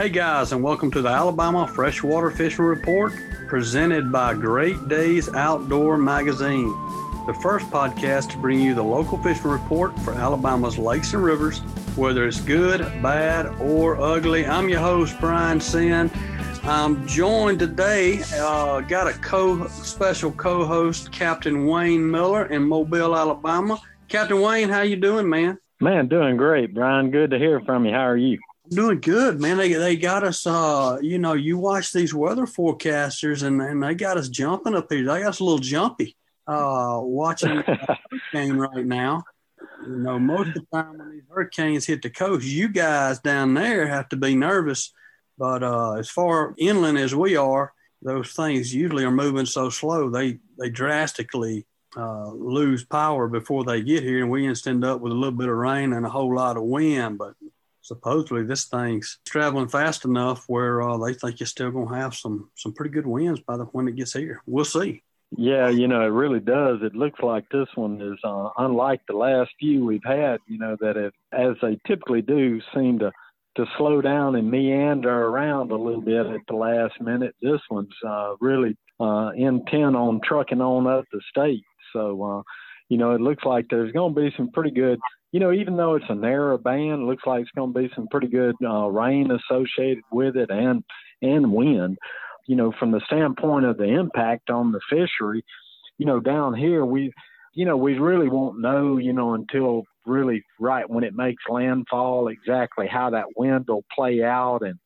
Hey guys, and welcome to the Alabama Freshwater Fishing Report presented by Great Days Outdoor Magazine, the first podcast to bring you the local fishing report for Alabama's lakes and rivers, whether it's good, bad, or ugly. I'm your host, Brian Sin. I'm joined today, uh, got a co special co-host, Captain Wayne Miller in Mobile, Alabama. Captain Wayne, how you doing, man? Man, doing great, Brian. Good to hear from you. How are you? Doing good, man. They they got us. Uh, you know, you watch these weather forecasters, and, and they got us jumping up here. They got us a little jumpy. Uh, watching the hurricane right now. You know, most of the time when these hurricanes hit the coast, you guys down there have to be nervous. But uh, as far inland as we are, those things usually are moving so slow. They they drastically uh, lose power before they get here, and we end up with a little bit of rain and a whole lot of wind. But supposedly this thing's traveling fast enough where uh, they think you're still going to have some some pretty good winds by the when it gets here. We'll see. Yeah, you know, it really does. It looks like this one is uh, unlike the last few we've had. You know that it, as they typically do, seem to to slow down and meander around a little bit at the last minute. This one's uh, really uh, intent on trucking on up the state. So, uh, you know, it looks like there's going to be some pretty good you know, even though it's a narrow band, it looks like it's going to be some pretty good uh, rain associated with it and and wind. You know, from the standpoint of the impact on the fishery, you know, down here we, you know, we really won't know, you know, until really right when it makes landfall exactly how that wind will play out and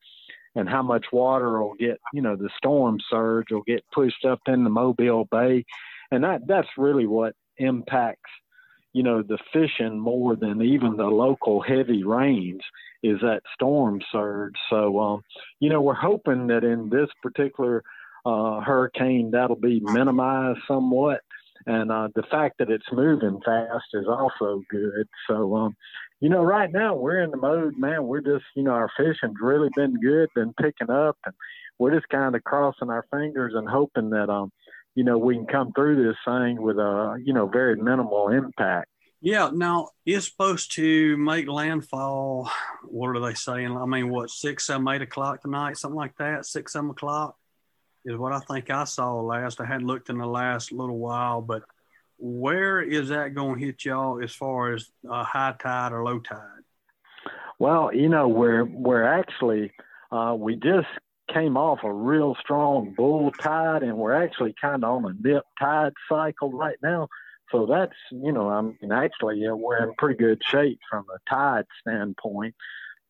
and how much water will get, you know, the storm surge will get pushed up in the Mobile Bay, and that that's really what impacts you know, the fishing more than even the local heavy rains is that storm surge. So, um, you know, we're hoping that in this particular uh, hurricane that'll be minimized somewhat. And uh, the fact that it's moving fast is also good. So, um, you know, right now we're in the mode, man. We're just, you know, our fishing's really been good, been picking up, and we're just kind of crossing our fingers and hoping that, um, you know, we can come through this thing with a, you know, very minimal impact. Yeah. Now it's supposed to make landfall. What are they saying? I mean, what six, seven, eight o'clock tonight, something like that. Six, seven o'clock is what I think I saw last. I hadn't looked in the last little while, but where is that going to hit y'all as far as uh, high tide or low tide? Well, you know, we're we're actually uh, we just came off a real strong bull tide, and we're actually kind of on a dip tide cycle right now. So that's you know I mean actually yeah, we're in pretty good shape from a tide standpoint.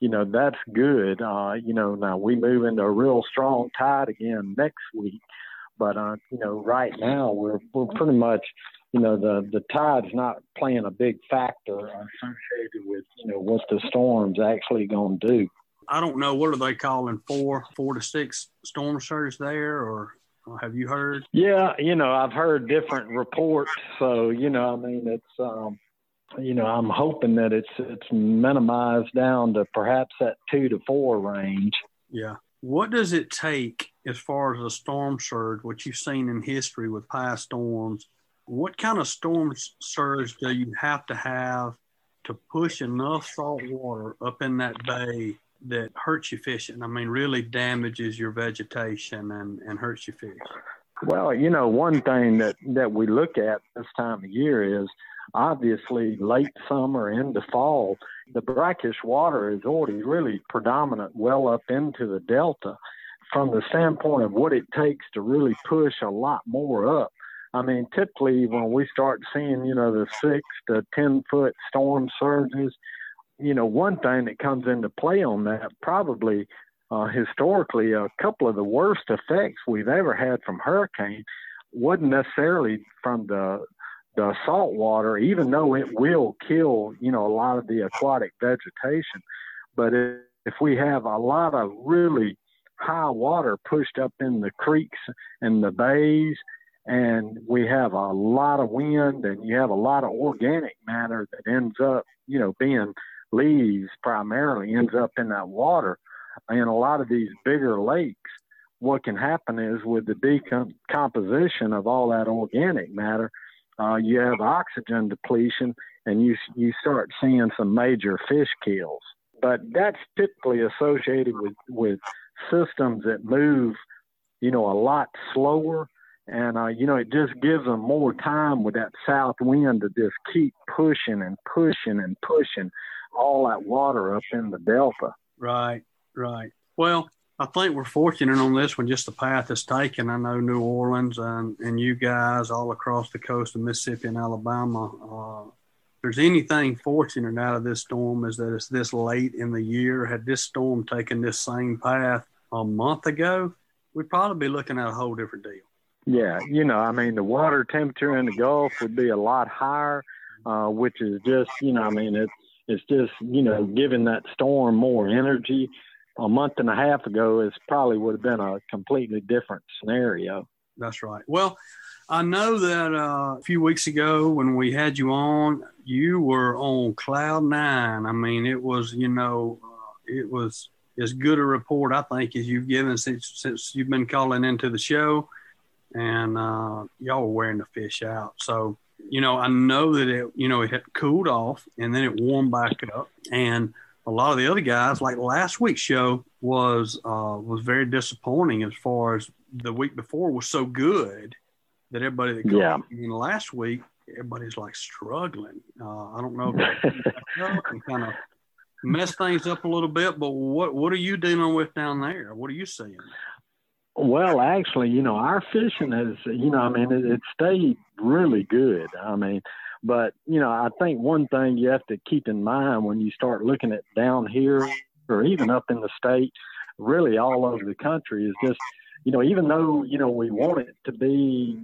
You know that's good. Uh, you know now we move into a real strong tide again next week, but uh, you know right now we're we're pretty much you know the the tide's not playing a big factor associated with you know what the storm's actually going to do. I don't know what are they calling four four to six storm surge there or have you heard? Yeah, you know, I've heard different reports. So, you know, I mean, it's, um, you know, I'm hoping that it's it's minimized down to perhaps that two to four range. Yeah. What does it take as far as a storm surge, what you've seen in history with past storms? What kind of storm surge do you have to have to push enough salt water up in that bay that hurts you fishing? I mean, really damages your vegetation and, and hurts your fish? Well, you know, one thing that, that we look at this time of year is obviously late summer into fall, the brackish water is already really predominant well up into the delta. From the standpoint of what it takes to really push a lot more up, I mean, typically when we start seeing, you know, the six to 10 foot storm surges, you know, one thing that comes into play on that probably uh, historically a couple of the worst effects we've ever had from hurricane wasn't necessarily from the the salt water, even though it will kill, you know, a lot of the aquatic vegetation. But if, if we have a lot of really high water pushed up in the creeks and the bays, and we have a lot of wind, and you have a lot of organic matter that ends up, you know, being leaves primarily ends up in that water. In a lot of these bigger lakes, what can happen is with the decomposition of all that organic matter, uh, you have oxygen depletion and you you start seeing some major fish kills. but that's typically associated with with systems that move, you know, a lot slower. And, uh, you know, it just gives them more time with that south wind to just keep pushing and pushing and pushing all that water up in the delta. Right, right. Well, I think we're fortunate on this one, just the path it's taken. I know New Orleans and, and you guys all across the coast of Mississippi and Alabama. Uh, if there's anything fortunate out of this storm is that it's this late in the year. Had this storm taken this same path a month ago, we'd probably be looking at a whole different deal. Yeah, you know, I mean, the water temperature in the Gulf would be a lot higher, uh, which is just, you know, I mean, it's it's just, you know, giving that storm more energy. A month and a half ago, is probably would have been a completely different scenario. That's right. Well, I know that uh, a few weeks ago when we had you on, you were on cloud nine. I mean, it was, you know, uh, it was as good a report I think as you've given since since you've been calling into the show, and uh, y'all were wearing the fish out. So you know, I know that it you know it had cooled off and then it warmed back up, and a lot of the other guys, like last week's show, was uh, was very disappointing as far as the week before was so good that everybody that yeah. in last week everybody's like struggling. Uh, I don't know if you kind of mess things up a little bit. But what what are you dealing with down there? What are you seeing? Well, actually, you know, our fishing has, you know, I mean, it, it stayed really good. I mean, but you know, I think one thing you have to keep in mind when you start looking at down here or even up in the state, really all over the country, is just you know, even though, you know, we want it to be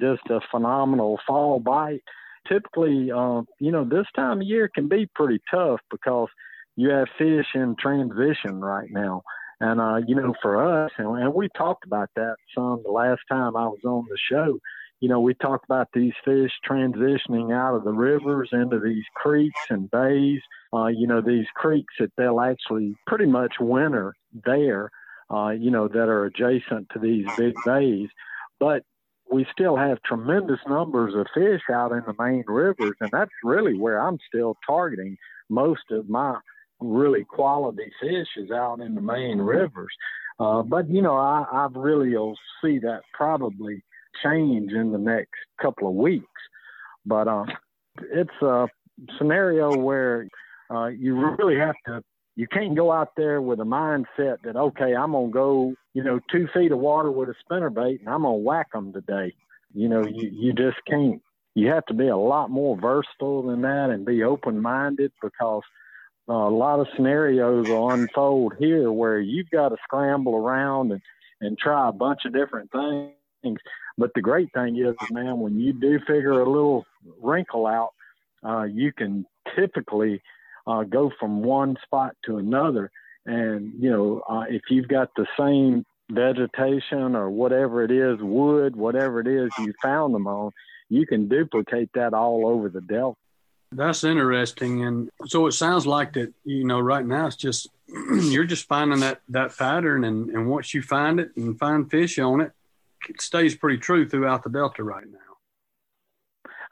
just a phenomenal fall bite, typically, uh, you know, this time of year can be pretty tough because you have fish in transition right now. And, uh, you know, for us, and, we talked about that some the last time I was on the show, you know, we talked about these fish transitioning out of the rivers into these creeks and bays. Uh, you know, these creeks that they'll actually pretty much winter there, uh, you know, that are adjacent to these big bays. But we still have tremendous numbers of fish out in the main rivers, and that's really where I'm still targeting most of my really quality fish is out in the main rivers. Uh, but you know, I, I really will see that probably change in the next couple of weeks. But uh, it's a scenario where uh, you really have to. You can't go out there with a mindset that okay, I'm gonna go, you know, two feet of water with a spinner bait and I'm gonna whack them today. You know, you you just can't. You have to be a lot more versatile than that and be open minded because a lot of scenarios will unfold here where you've got to scramble around and, and try a bunch of different things. But the great thing is, man, when you do figure a little wrinkle out, uh, you can typically uh, go from one spot to another. And, you know, uh, if you've got the same vegetation or whatever it is, wood, whatever it is you found them on, you can duplicate that all over the Delta. That's interesting. And so it sounds like that, you know, right now it's just, you're just finding that, that pattern. And, and once you find it and find fish on it, it stays pretty true throughout the Delta right now.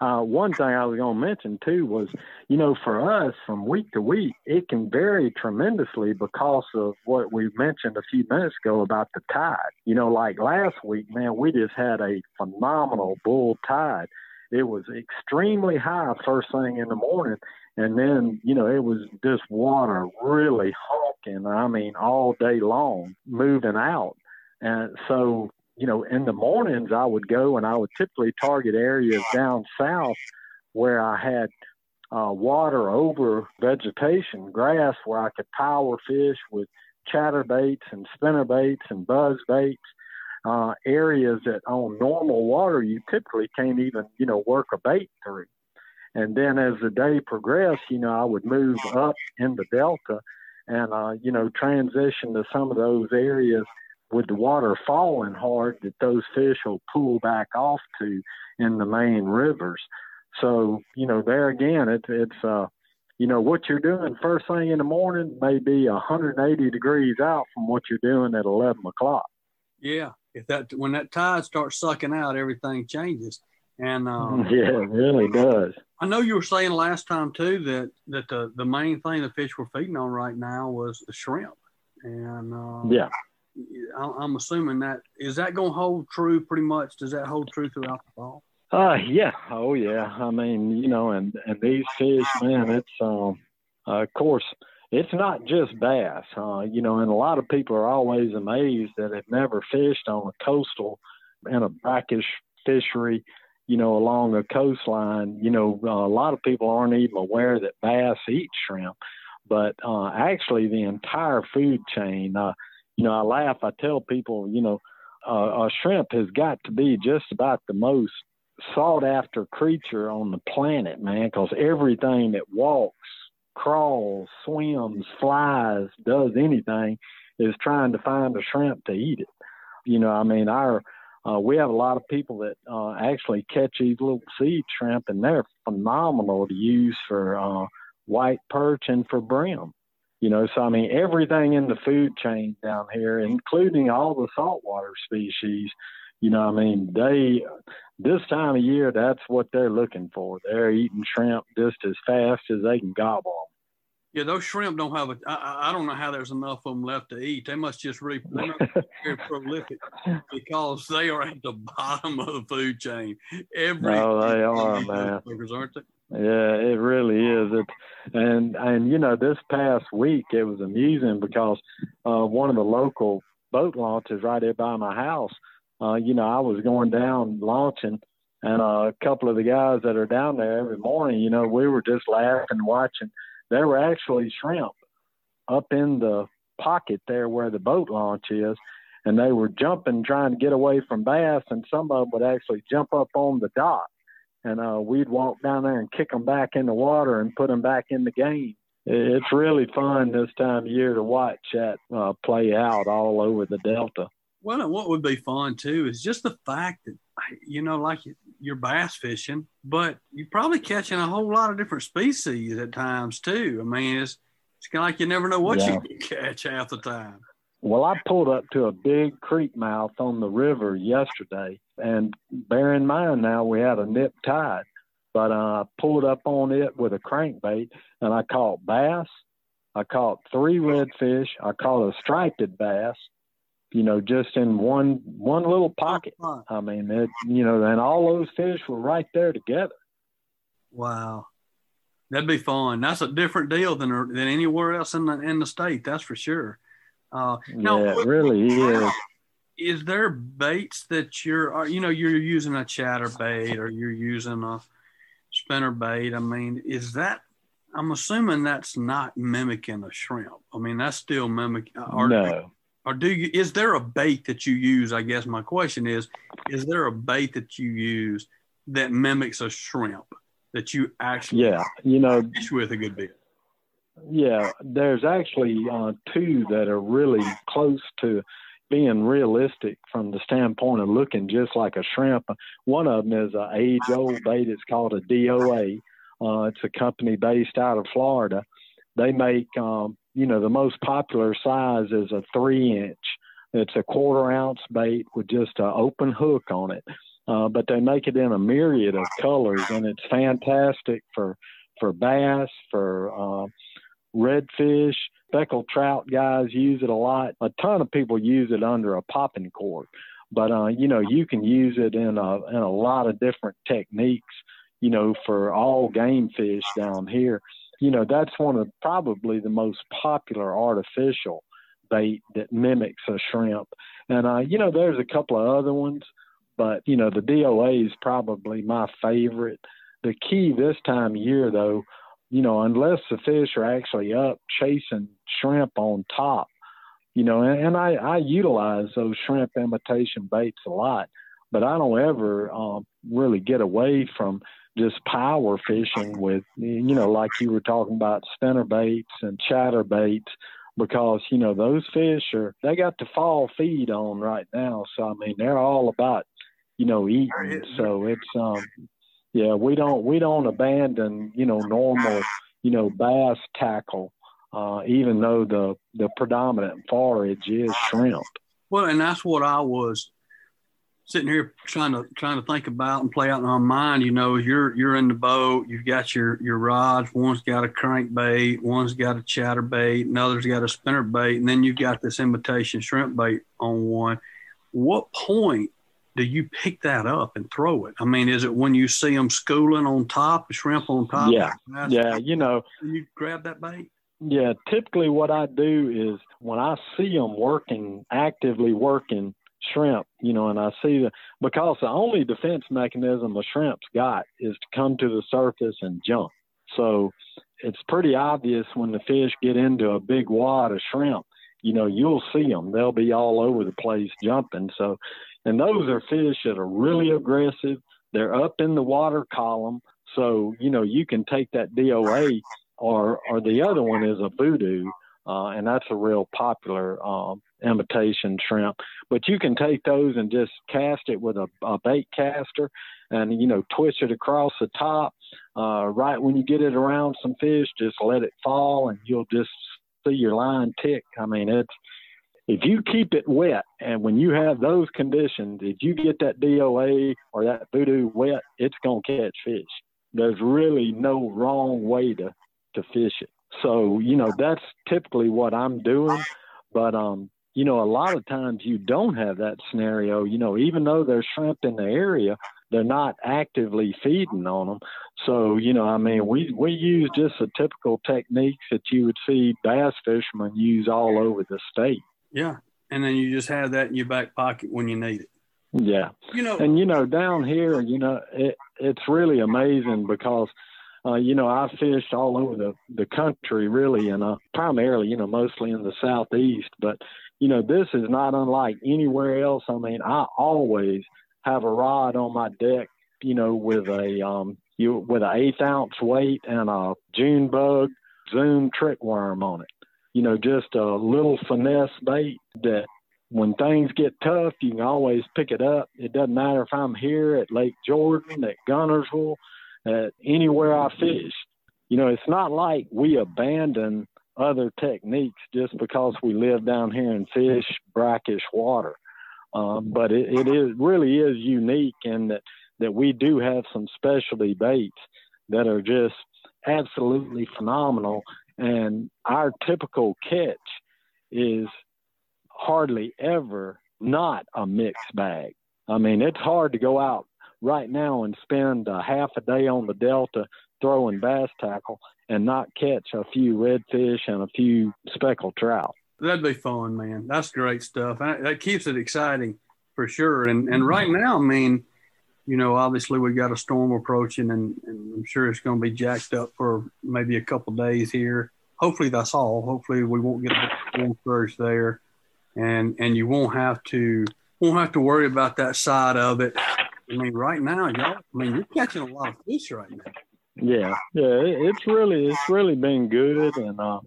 Uh, one thing I was going to mention too was, you know, for us from week to week, it can vary tremendously because of what we mentioned a few minutes ago about the tide. You know, like last week, man, we just had a phenomenal bull tide it was extremely high first thing in the morning. And then, you know, it was just water really honking, I mean, all day long, moving out. And so, you know, in the mornings I would go and I would typically target areas down south where I had uh, water over vegetation, grass, where I could power fish with chatter baits and spinner baits and buzz baits uh, areas that on normal water you typically can't even you know work a bait through. And then as the day progressed, you know, I would move up in the delta and uh, you know transition to some of those areas with the water falling hard that those fish will pull back off to in the main rivers. So you know there again, it's it's uh, you know what you're doing first thing in the morning may be 180 degrees out from what you're doing at 11 o'clock. Yeah, if that when that tide starts sucking out, everything changes. And um, yeah, it really does. I know you were saying last time too that that the the main thing the fish were feeding on right now was the shrimp. And uh, yeah, I'm assuming that is that going to hold true pretty much. Does that hold true throughout the fall? Uh, yeah. Oh, yeah. I mean, you know, and and these fish, man, it's um, uh, of course, it's not just bass. Uh, you know, and a lot of people are always amazed that have never fished on a coastal in a brackish fishery. You know, along a coastline. You know, uh, a lot of people aren't even aware that bass eat shrimp, but uh, actually, the entire food chain. Uh, you know, I laugh. I tell people, you know, uh, a shrimp has got to be just about the most sought after creature on the planet, man, because everything that walks, crawls, swims, flies, does anything is trying to find a shrimp to eat it. You know, I mean, our uh, we have a lot of people that uh, actually catch these little seed shrimp, and they're phenomenal to use for uh, white perch and for brim. You know, so I mean, everything in the food chain down here, including all the saltwater species, you know, I mean, they this time of year, that's what they're looking for. They're eating shrimp just as fast as they can gobble them. Yeah, those shrimp don't have a. I, I don't know how there's enough of them left to eat. They must just really they must be very prolific because they are at the bottom of the food chain. Every no, they are, man. Aren't they? Yeah, it really is. It, and and you know, this past week it was amusing because uh, one of the local boat launches right there by my house. Uh, you know, I was going down launching, and uh, a couple of the guys that are down there every morning, you know, we were just laughing, watching. There were actually shrimp up in the pocket there where the boat launch is, and they were jumping, trying to get away from bass, and some of them would actually jump up on the dock and uh, we'd walk down there and kick them back in the water and put them back in the game. It's really fun this time of year to watch that uh, play out all over the Delta. Well, and what would be fun too is just the fact that you know, like you're bass fishing, but you're probably catching a whole lot of different species at times too. I mean, it's it's kind of like you never know what yeah. you can catch half the time. Well, I pulled up to a big creek mouth on the river yesterday, and bear in mind now we had a nip tide, but uh, I pulled up on it with a crankbait, and I caught bass. I caught three redfish. I caught a striped bass. You know, just in one one little pocket. I mean, it. You know, and all those fish were right there together. Wow, that'd be fun. That's a different deal than than anywhere else in the in the state. That's for sure. Uh, now, yeah, it really is. Is there baits that you're, you know, you're using a chatter bait or you're using a spinner bait? I mean, is that? I'm assuming that's not mimicking a shrimp. I mean, that's still mimicking. Or, no. Or do you? Is there a bait that you use? I guess my question is: Is there a bait that you use that mimics a shrimp that you actually yeah, you know, fish with a good bit? Yeah, there's actually uh, two that are really close to being realistic from the standpoint of looking just like a shrimp. One of them is an age-old bait. It's called a DOA. Uh, it's a company based out of Florida. They make, um, you know, the most popular size is a three-inch. It's a quarter ounce bait with just an open hook on it. Uh, but they make it in a myriad of colors, and it's fantastic for for bass, for uh, redfish, speckled trout guys use it a lot. A ton of people use it under a popping cork, but uh, you know you can use it in a in a lot of different techniques. You know, for all game fish down here, you know that's one of probably the most popular artificial bait that mimics a shrimp. And uh, you know, there's a couple of other ones, but you know the DOA is probably my favorite. The key this time of year, though, you know, unless the fish are actually up chasing shrimp on top, you know, and, and I, I utilize those shrimp imitation baits a lot, but I don't ever um, really get away from just power fishing with, you know, like you were talking about spinner baits and chatter baits because, you know, those fish are, they got to fall feed on right now. So, I mean, they're all about, you know, eating. So it's, um, yeah, we don't we don't abandon you know normal you know bass tackle, uh, even though the the predominant forage is shrimp. Well, and that's what I was sitting here trying to trying to think about and play out in my mind. You know, you're you're in the boat. You've got your your rods. One's got a crankbait. One's got a chatterbait. Another's got a spinner bait, and then you've got this imitation shrimp bait on one. What point do you pick that up and throw it? I mean, is it when you see them schooling on top, shrimp on top? Yeah, yeah. You know, you grab that bait. Yeah, typically what I do is when I see them working, actively working, shrimp, you know, and I see the because the only defense mechanism a shrimp's got is to come to the surface and jump. So it's pretty obvious when the fish get into a big wad of shrimp, you know, you'll see them. They'll be all over the place jumping. So, and those are fish that are really aggressive. They're up in the water column. So, you know, you can take that DOA or, or the other one is a Vudu. Uh, and that's a real popular um, imitation shrimp. But you can take those and just cast it with a, a bait caster and, you know, twist it across the top. Uh, right when you get it around some fish, just let it fall and you'll just see your line tick. I mean, it's, if you keep it wet and when you have those conditions, if you get that DOA or that Vudu wet, it's to catch fish. There's really no wrong way to, to fish it. So, you know, that's typically what I'm doing. But um, you know, a lot of times you don't have that scenario. You know, even though there's shrimp in the area, they're not actively feeding on them. So, you know, I mean, we we use just the typical techniques that you would see bass fishermen use all over the state. Yeah, and then you just have that in your back pocket when you need it. Yeah, you know, and you know, down here, you know, it, it's really amazing because. Uh, you know, I fished all over the, the country really, and uh, primarily, you know, mostly in the southeast. But you know, this is not unlike anywhere else. I mean, I always have a rod on my deck, you know, with a um you with an eighth ounce weight and a June bug zoom trick worm on it. You know, just a little finesse bait that when things get tough, you can always pick it up. It doesn't matter if I'm here at Lake Jordan, at Guntersville, at anywhere I fish. You know, it's not like we abandon other techniques just because we live down here and fish brackish water. Um, but it, it is really is unique in that that we do have some specialty baits that are just absolutely phenomenal. And our typical catch is hardly ever not a mixed bag. I mean, it's hard to go out right now and spend a half a day on the Delta throwing bass tackle and not catch a few redfish and a few speckled trout. That'd be fun, man. That's great stuff. That keeps it exciting for sure. And and right mm-hmm. now, I mean, you know, obviously we got a storm approaching, and, and I'm sure it's going to be jacked up for maybe a couple days here. Hopefully that's all. Hopefully we won't get a storm surge there, and and you won't have to won't have to worry about that side of it. I mean, right now, y'all. I mean, you're catching a lot of fish right now. Yeah, yeah, it's really it's really been good, and uh,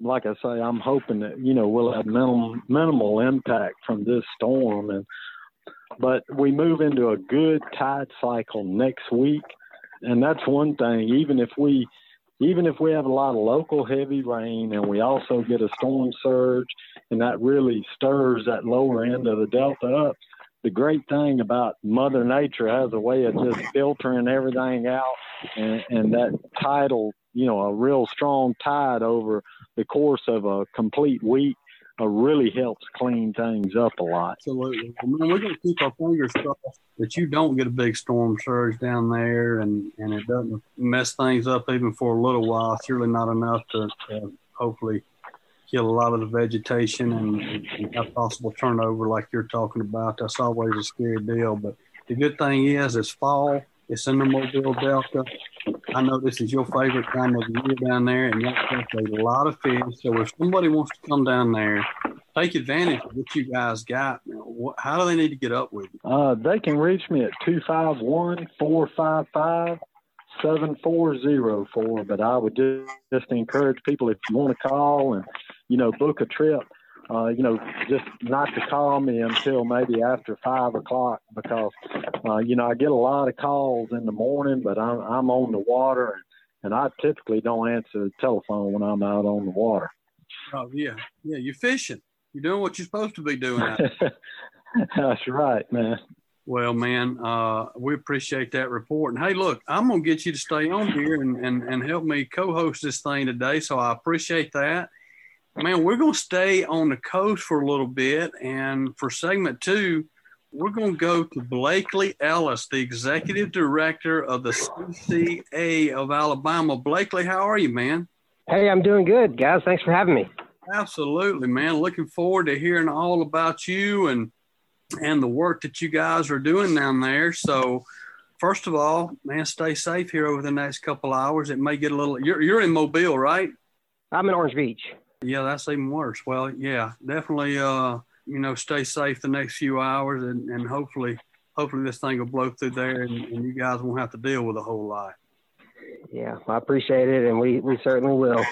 like I say, I'm hoping that you know we'll have minimal minimal impact from this storm, and but we move into a good tide cycle next week, and that's one thing. Even if we even if we have a lot of local heavy rain and we also get a storm surge, and that really stirs that lower end of the delta up, the great thing about Mother Nature has a way of just filtering everything out, and, and that tidal, you know, a real strong tide over the course of a complete week uh, really helps clean things up a lot. Absolutely. Man, we're going to keep our fingers crossed that you don't get a big storm surge down there and, and it doesn't mess things up even for a little while. Surely not enough to, to hopefully kill a lot of the vegetation and, and have possible turnover like you're talking about. That's always a scary deal. But the good thing is, it's fall. It's in the Mobile Delta. I know this is your favorite time of the year down there, and you catch a lot of fish. So if somebody wants to come down there, take advantage of what you guys got. How do they need to get up with you? Uh, they can reach me at 251 455 7404. But I would just, just encourage people if you want to call and you know, book a trip, uh, you know, just not to call me until maybe after five o'clock because, uh, you know, I get a lot of calls in the morning, but I'm, I'm on the water and, and I typically don't answer the telephone when I'm out on the water. Oh, yeah. Yeah. You're fishing. You're doing what you're supposed to be doing. That's right, man. Well, man, uh, we appreciate that report. And hey, look, I'm gonna get you to stay on here and, and, and help me co-host this thing today. So I appreciate that. Man, we're gonna stay on the coast for a little bit, and for segment two, we're gonna go to Blakely Ellis, the executive director of the CCA of Alabama. Blakely, how are you, man? Hey, I'm doing good, guys. Thanks for having me. Absolutely, man. Looking forward to hearing all about you and and the work that you guys are doing down there. So, first of all, man, stay safe here over the next couple hours. It may get a little. You're you're in Mobile, right? I'm in Orange Beach. Yeah, that's even worse. Well, yeah, definitely. Uh, you know, stay safe the next few hours, and, and hopefully, hopefully this thing will blow through there, and, and you guys won't have to deal with a whole lot. Yeah, I appreciate it, and we we certainly will.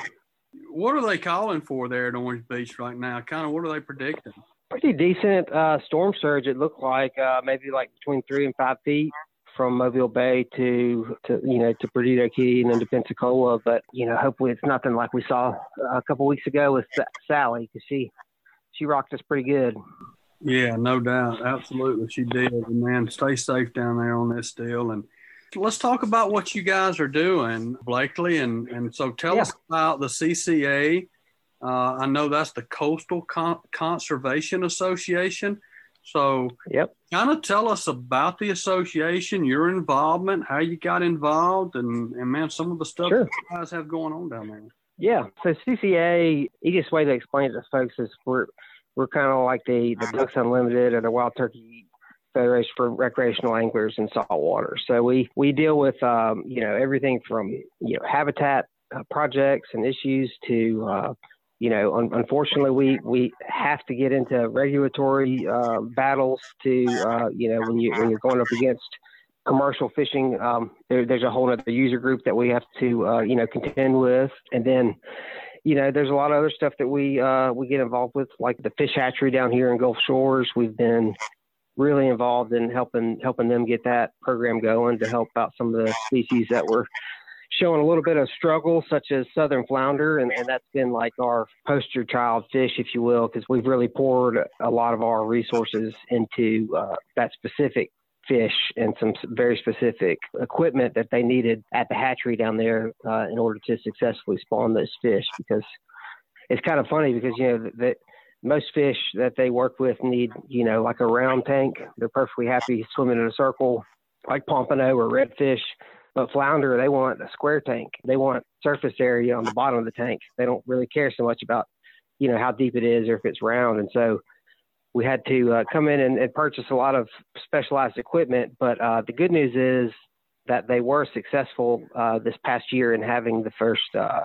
What are they calling for there at Orange Beach right now? Kind of what are they predicting? Pretty decent uh, storm surge. It looked like uh, maybe like between three and five feet from Mobile Bay to, to you know to Perdido Key and then to Pensacola. But you know, hopefully it's nothing like we saw a couple weeks ago with Sally because she she rocked us pretty good. Yeah, no doubt, absolutely, she did. And man, stay safe down there on this deal and let's talk about what you guys are doing, Blakely. And, and so tell yeah. us about the CCA. Uh, I know that's the Coastal Con- Conservation Association. So, yep. kind of tell us about the association, your involvement, how you got involved, and, and man, some of the stuff sure. you guys have going on down there. Yeah. So, CCA, easiest way to explain it to folks is we're we're kind of like the, the Ducks Unlimited or the Wild Turkey Federation for Recreational Anglers in Saltwater. So we we deal with um, you know everything from you know habitat uh, projects and issues to uh, you know un- unfortunately we we have to get into regulatory uh, battles to uh, you know when you when you're going up against commercial fishing um, there, there's a whole other user group that we have to uh, you know contend with and then you know, there's a lot of other stuff that we uh, we get involved with, like the fish hatchery down here in Gulf Shores. We've been really involved in helping helping them get that program going to help out some of the species that were showing a little bit of struggle, such as southern flounder, and, and that's been like our poster child fish, if you will, because we've really poured a lot of our resources into uh, that specific fish and some very specific equipment that they needed at the hatchery down there uh, in order to successfully spawn those fish. Because it's kind of funny because you know that most fish that they work with need, you know, like a round tank. They're perfectly happy swimming in a circle, like pompano or redfish. But flounder, they want a square tank. They want surface area on the bottom of the tank. They don't really care so much about, you know, how deep it is or if it's round. And so we had to uh, come in and, and, purchase a lot of specialized equipment. But uh, the good news is that they were successful uh, this past year in having the first uh,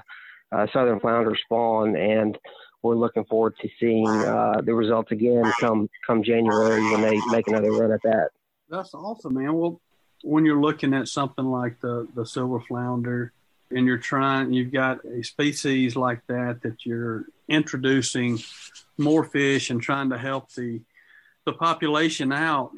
uh, southern flounder spawn. And we're looking forward to seeing uh, the results again come come January when they make another run at that. That's awesome, man. Well, when you're looking at something like the the silver flounder, and you're trying, you've got a species like that that you're introducing more fish and trying to help the the population out.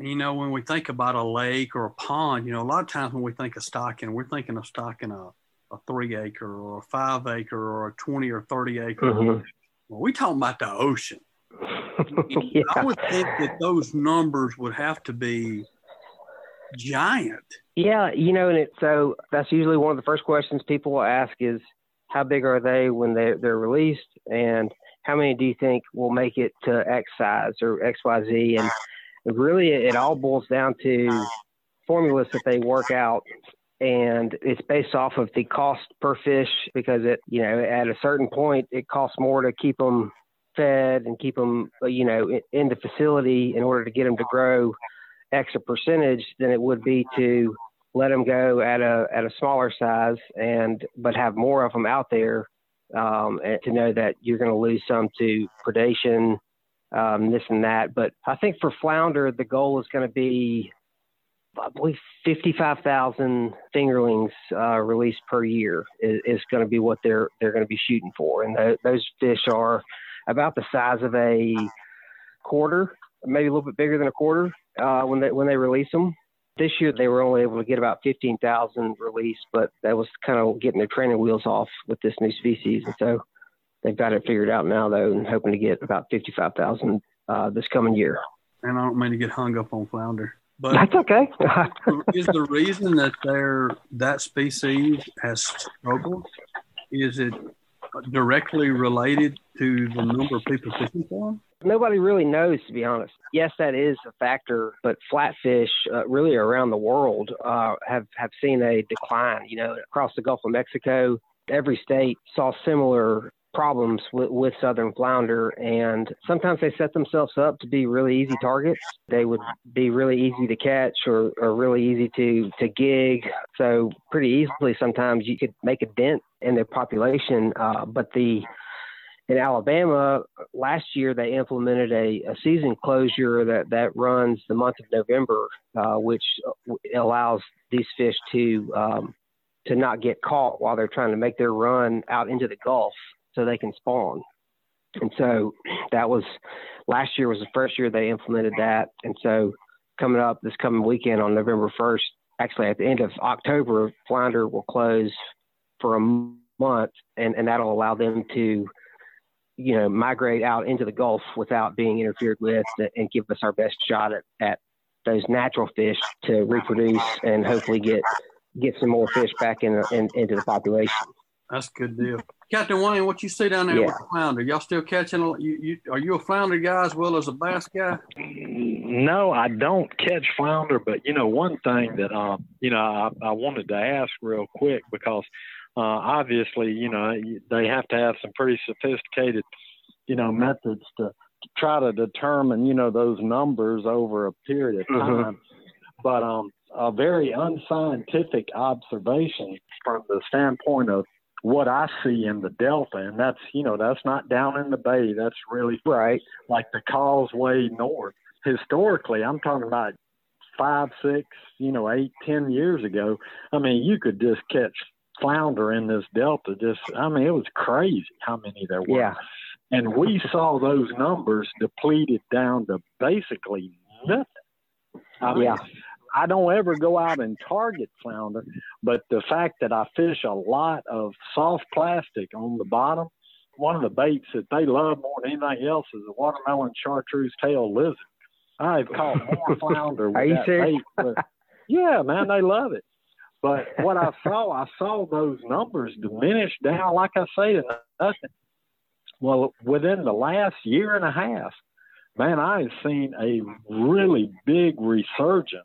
You know, when we think about a lake or a pond, you know, a lot of times when we think of stocking, we're thinking of stocking a a three acre or a five acre or a 20 or 30 acre. Mm-hmm. Well, we talking about the ocean. yeah. I would think that those numbers would have to be giant. Yeah, you know, and it, so that's usually one of the first questions people will ask is how big are they when they, they're released and how many do you think will make it to X size or XYZ? And really, it all boils down to formulas that they work out and it's based off of the cost per fish because it you know at a certain point it costs more to keep them fed and keep them you know in the facility in order to get them to grow extra percentage than it would be to let them go at a at a smaller size and but have more of them out there um, to know that you're going to lose some to predation um, this and that. But i think for flounder the goal is going to be I believe 55,000 fingerlings uh, released per year is, is going to be what they're they're going to be shooting for, and th- those fish are about the size of a quarter, maybe a little bit bigger than a quarter uh, when they when they release them. This year they were only able to get about 15,000 released, but that was kind of getting their training wheels off with this new species, and so they've got it figured out now though, and hoping to get about 55,000 uh, this coming year. and I don't mean to get hung up on flounder, but That's okay. is the reason that they're that species has struggled? Is it directly related to the number of people fishing for them? Nobody really knows, to be honest. Yes, that is a factor, but flatfish, uh, really around the world, uh, have have seen a decline. You know, across the Gulf of Mexico, every state saw similar problems with, with southern flounder and sometimes they set themselves up to be really easy targets they would be really easy to catch or, or really easy to to gig so pretty easily sometimes you could make a dent in their population uh, but the in Alabama last year they implemented a, a season closure that that runs the month of November uh, which allows these fish to um, to not get caught while they're trying to make their run out into the Gulf so they can spawn. And so that was last year was the first year they implemented that. And so coming up this coming weekend on November 1st, actually at the end of October, Flounder will close for a month and, and that'll allow them to, you know, migrate out into the Gulf without being interfered with and give us our best shot at, at those natural fish to reproduce and hopefully get get some more fish back in, in into the population. That's a good deal. Captain Wayne, what you see down there yeah. with the flounder? Y'all still catching? You, you are you a flounder guy as well as a bass guy? No, I don't catch flounder, but you know one thing that um you know I, I wanted to ask real quick because uh, obviously you know they have to have some pretty sophisticated you know methods to try to determine you know those numbers over a period of mm-hmm. time. Mm-hmm. But um, a very unscientific observation from the standpoint of what I see in the Delta, and that's you know that's not down in the bay. That's really right, like the Causeway North. Historically, I'm talking about five, six, you know, eight, ten years ago. I mean, you could just catch flounder in this Delta. Just, I mean, it was crazy how many there were. Yeah. And we saw those numbers depleted down to basically nothing. I mean, yeah. I don't ever go out and target flounder, but the fact that I fish a lot of soft plastic on the bottom, one of the baits that they love more than anything else is the watermelon chartreuse tail lizard. I've caught more flounder with Are you that serious? bait. But, yeah, man, they love it. But what I saw, I saw those numbers diminish down, like I say, to nothing. Well, within the last year and a half, man, I have seen a really big resurgence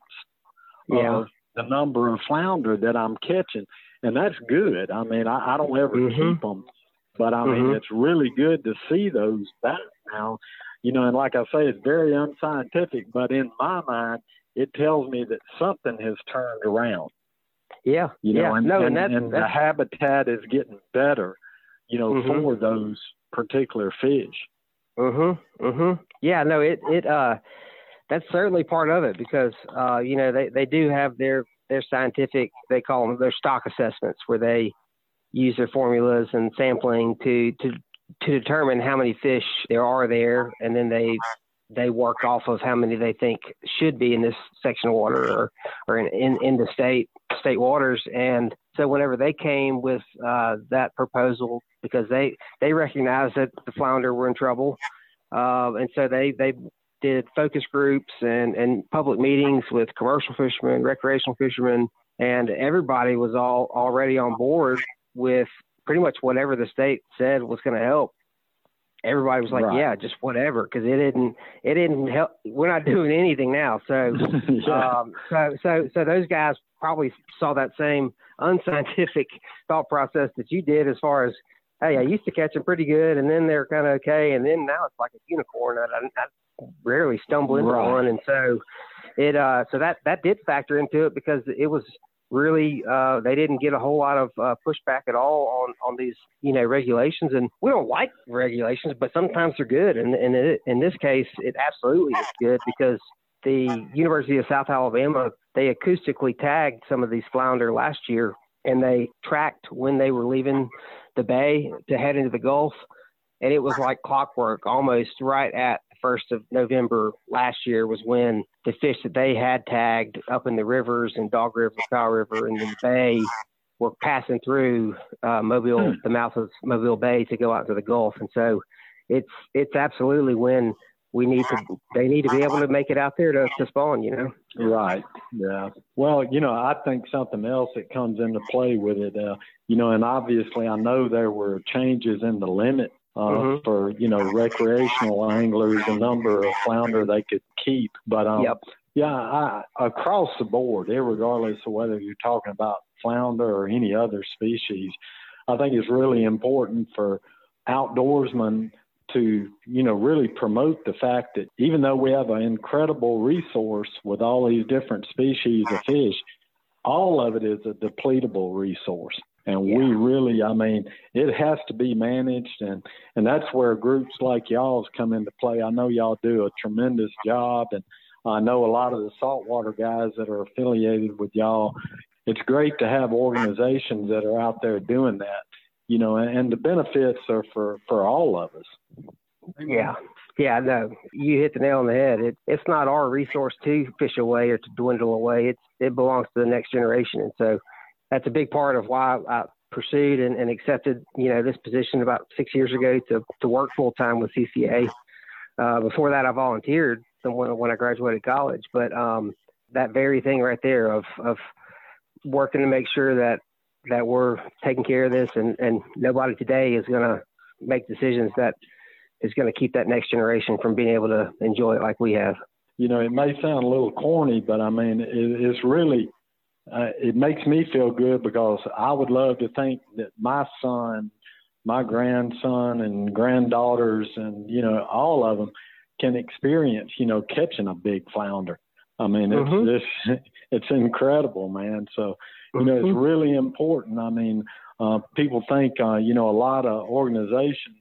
yeah. of the number of flounder that I'm catching, and that's good. I mean, I, I don't ever mm-hmm. keep them, but I mean, mm-hmm. it's really good to see those back now. You know, and like I say, it's very unscientific, but in my mind, it tells me that something has turned around. Yeah, you know, yeah. and, no, and, and, and the habitat is getting better. You know, mm-hmm. for those particular fish. Mhm. Mhm. Yeah. No. It. It. Uh that's certainly part of it because uh, you know they, they do have their their scientific they call them their stock assessments where they use their formulas and sampling to to to determine how many fish there are there and then they they work off of how many they think should be in this section of water or or in in, in the state state waters and so whenever they came with uh, that proposal because they they recognized that the flounder were in trouble uh, and so they they did focus groups and, and public meetings with commercial fishermen, recreational fishermen, and everybody was all already on board with pretty much whatever the state said was going to help. Everybody was like, right. "Yeah, just whatever," because it didn't it didn't help. We're not doing anything now, so yeah. um, so so so those guys probably saw that same unscientific thought process that you did, as far as hey, I used to catch them pretty good, and then they're kind of okay, and then now it's like a unicorn. I, I, rarely stumble into right. one, and so it uh, so that that did factor into it because it was really uh, they didn't get a whole lot of uh, pushback at all on on these you know regulations, and we don't like regulations, but sometimes they're good, and and it, in this case, it absolutely is good because the University of South Alabama they acoustically tagged some of these flounder last year, and they tracked when they were leaving the bay to head into the Gulf, and it was like clockwork, almost right at 1st of November last year was when the fish that they had tagged up in the rivers and Dog River, Fowl River, and the bay were passing through uh, Mobile, hmm. the mouth of Mobile Bay to go out to the Gulf. And so it's it's absolutely when we need to they need to be able to make it out there to, to spawn you know right yeah well you know i think something else that comes into play with it uh, you know and obviously i know there were changes in the limit uh, mm-hmm. for you know recreational anglers the number of flounder they could keep but um yep. yeah I, across the board regardless of whether you're talking about flounder or any other species i think it's really important for outdoorsmen to you know really promote the fact that even though we have an incredible resource with all these different species of fish all of it is a depletable resource and yeah. we really i mean it has to be managed and and that's where groups like y'all's come into play i know y'all do a tremendous job and i know a lot of the saltwater guys that are affiliated with y'all it's great to have organizations that are out there doing that you know, and the benefits are for for all of us. Yeah, yeah, no, you hit the nail on the head. It, it's not our resource to fish away or to dwindle away. It's it belongs to the next generation, and so that's a big part of why I pursued and, and accepted, you know, this position about six years ago to to work full time with CCA. Uh, before that, I volunteered when when I graduated college, but um, that very thing right there of of working to make sure that that we're taking care of this, and and nobody today is going to make decisions that is going to keep that next generation from being able to enjoy it like we have. You know, it may sound a little corny, but I mean, it, it's really uh, it makes me feel good because I would love to think that my son, my grandson, and granddaughters, and you know, all of them can experience, you know, catching a big flounder. I mean, it's mm-hmm. just it's incredible, man. So you know, it's mm-hmm. really important. I mean, uh, people think, uh, you know, a lot of organizations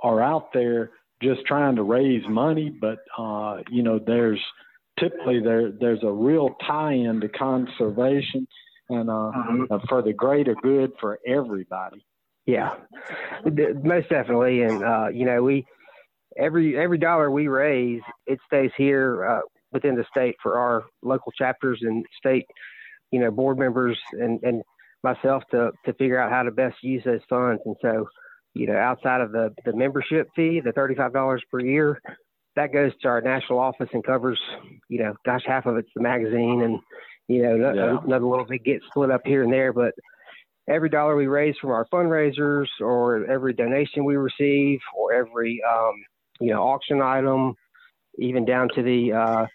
are out there just trying to raise money, but uh, you know, there's typically there there's a real tie-in to conservation and uh, mm-hmm. uh, for the greater good for everybody. Yeah, most definitely. And uh, you know, we every every dollar we raise, it stays here uh, within the state for our local chapters and state you know, board members and, and myself to, to figure out how to best use those funds. And so, you know, outside of the, the membership fee, the $35 per year, that goes to our national office and covers, you know, gosh, half of it's the magazine and, you know, yeah. another little bit gets split up here and there. But every dollar we raise from our fundraisers or every donation we receive or every, um, you know, auction item, even down to the, uh,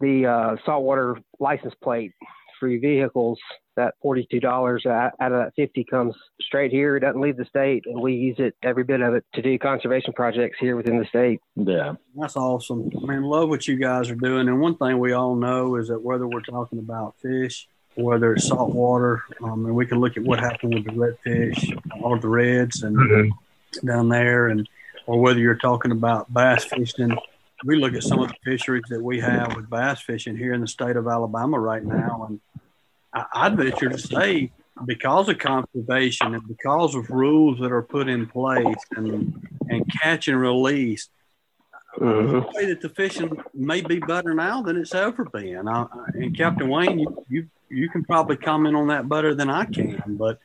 the uh, saltwater license plate free vehicles, that $42 out of that 50 comes straight here. It doesn't leave the state, and we use it, every bit of it, to do conservation projects here within the state. Yeah. That's awesome. I mean, love what you guys are doing. And one thing we all know is that whether we're talking about fish, whether it's saltwater, um, and we can look at what happened with the redfish, all the reds, and mm-hmm. down there, and or whether you're talking about bass fishing we look at some of the fisheries that we have with bass fishing here in the state of Alabama right now, and I'd venture to say because of conservation and because of rules that are put in place and and catch and release, mm-hmm. say that the fishing may be better now than it's ever been. I, and Captain Wayne, you, you you can probably comment on that better than I can, but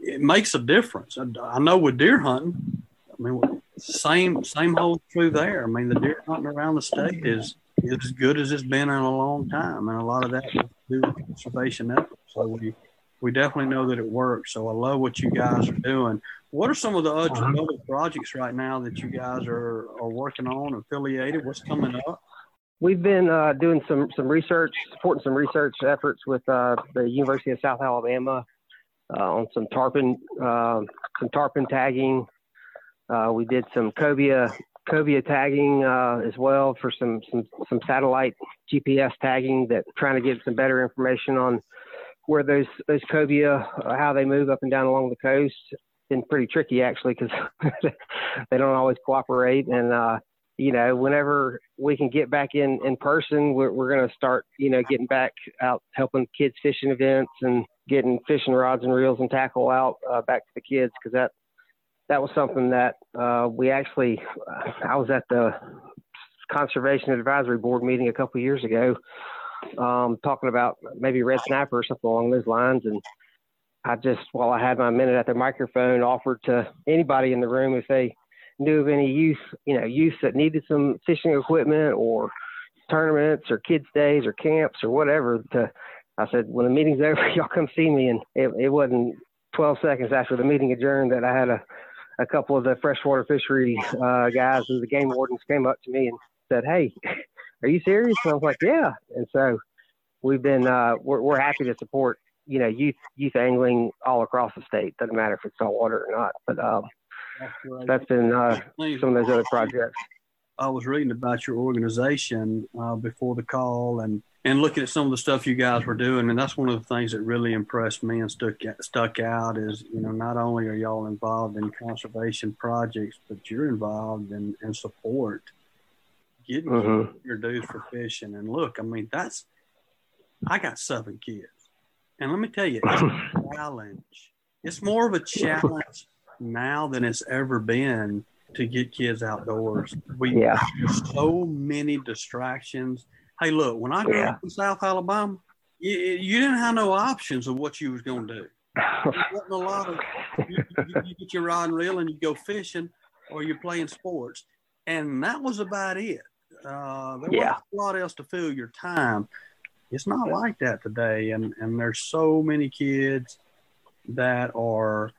it makes a difference. I, I know with deer hunting, I mean same same holds true there. I mean, the deer hunting around the state is is as good as it's been in a long time, and a lot of that is due to conservation efforts. So we we definitely know that it works. So I love what you guys are doing. What are some of the other, uh-huh. projects right now that you guys are are working on, affiliated? What's coming up? We've been uh, doing some some research, supporting some research efforts with uh, the University of South Alabama uh, on some tarpon, uh, some tarpon tagging, uh, we did some cobia cobia tagging uh, as well for some, some some satellite GPS tagging that trying to get some better information on where those those cobia uh, how they move up and down along the coast. Been pretty tricky actually because they don't always cooperate and uh, you know whenever we can get back in in person we're, we're going to start you know getting back out helping kids fishing events and getting fishing rods and reels and tackle out uh, back to the kids because that that was something that uh, we actually, I was at the Conservation Advisory Board meeting a couple years ago, um, talking about maybe red snapper or something along those lines. And I just, while I had my minute at the microphone, offered to anybody in the room if they knew of any youth, you know, youth that needed some fishing equipment or tournaments or kids days or camps or whatever to I said, when the meeting's over, y'all come see me. And it, it wasn't 12 seconds after the meeting adjourned that I had a, a couple of the freshwater fishery uh, guys and the game wardens came up to me and said, Hey, are you serious? And I was like, Yeah. And so we've been, uh, we're, we're happy to support, you know, youth, youth angling all across the state. Doesn't matter if it's saltwater or not. But um, that's, that's been uh, some of those other projects. I was reading about your organization uh, before the call and and looking at some of the stuff you guys were doing, and that's one of the things that really impressed me and stuck stuck out is you know not only are y'all involved in conservation projects, but you're involved in, in support, getting mm-hmm. your dues for fishing. And look, I mean that's I got seven kids, and let me tell you, it's a challenge. It's more of a challenge now than it's ever been to get kids outdoors. We yeah. so many distractions Hey, look, when I grew yeah. up in South Alabama, you, you, didn't have no options of what you was going to do. There wasn't a lot of you, you, you, get your rod and reel and you go fishing, or you're playing sports, and that was about it. Uh, there yeah. wasn't a lot else to fill your time. It's not like that today, and and there's so many kids that are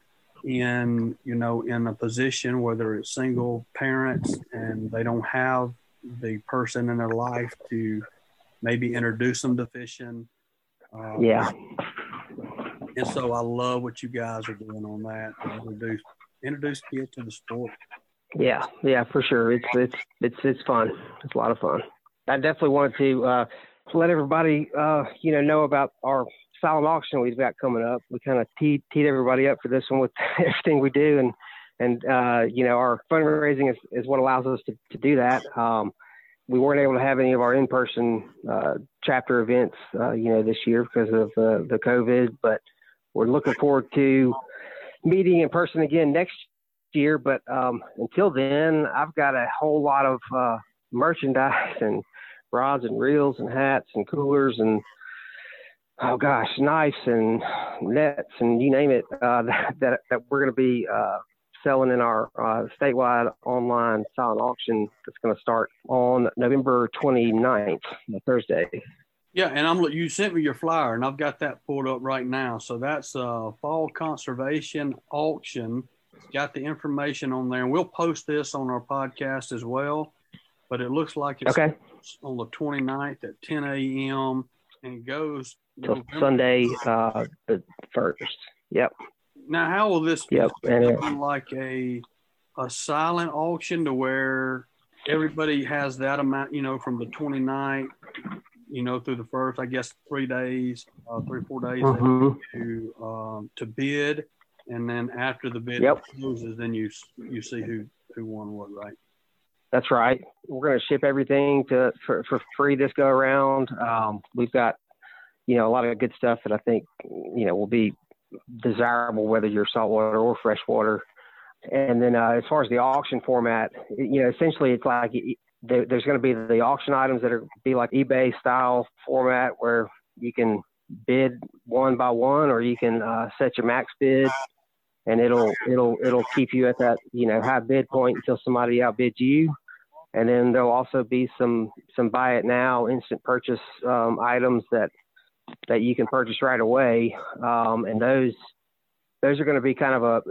in you know in a position whether it's single parents and they don't have the person in their life to maybe introduce them to fishing. Um, yeah. And so I love what you guys are doing on that. Introduce introduce kids to the sport. Yeah, yeah, for sure. It's it's it's it's fun. It's a lot of fun. I definitely wanted to uh, let everybody uh, you know know about our silent auction we've got coming up. We kind of teed teed everybody up for this one with everything we do, and and uh, you know our fundraising is, is what allows us to, to do that. Um, we weren't able to have any of our in-person uh, chapter events, uh, you know, this year because of the COVID, but we're looking forward to meeting in person again next year. But um, until then, I've got a whole lot of uh, merchandise and rods and reels and hats and coolers and oh gosh, knives and nets and you name it uh, that, that, that we're going to be uh, selling in our uh, statewide online silent auction that's going to start on November 29th, Thursday. Yeah, and I'm you sent me your flyer, and I've got that pulled up right now. So that's a fall conservation auction. It's got the information on there, and we'll post this on our podcast as well. But it looks like it's okay. on the 29th at 10 a.m. and it goes till Sunday uh, the first. Yep. Now, how will this yep. be like a a silent auction to where everybody has that amount, you know, from the 29th, you know, through the first, I guess, three days, uh, three four days mm-hmm. to um, to bid, and then after the bid yep. closes, then you you see who who won what, right? That's right. We're going to ship everything to for, for free this go around. Um, we've got, you know, a lot of good stuff that I think, you know, will be desirable whether you're saltwater or freshwater. And then uh, as far as the auction format, you know, essentially it's like there's going to be the auction items that are be like eBay style format where you can bid one by one, or you can uh, set your max bid, and it'll it'll it'll keep you at that you know high bid point until somebody outbids you. And then there'll also be some some buy it now instant purchase um, items that that you can purchase right away. Um, and those those are going to be kind of a,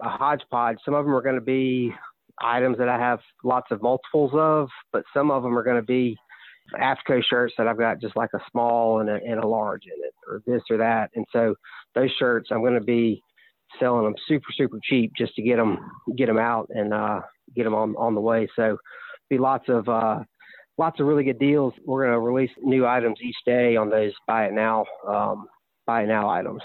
a hodgepodge. Some of them are going to be items that I have lots of multiples of, but some of them are going to be AFCO shirts that I've got just like a small and a, and a large in it, or this or that. And so those shirts, I'm going to be selling them super super cheap just to get them get them out and uh, get them on on the way. So be lots of uh, lots of really good deals. We're going to release new items each day on those buy it now, um, buy it now items.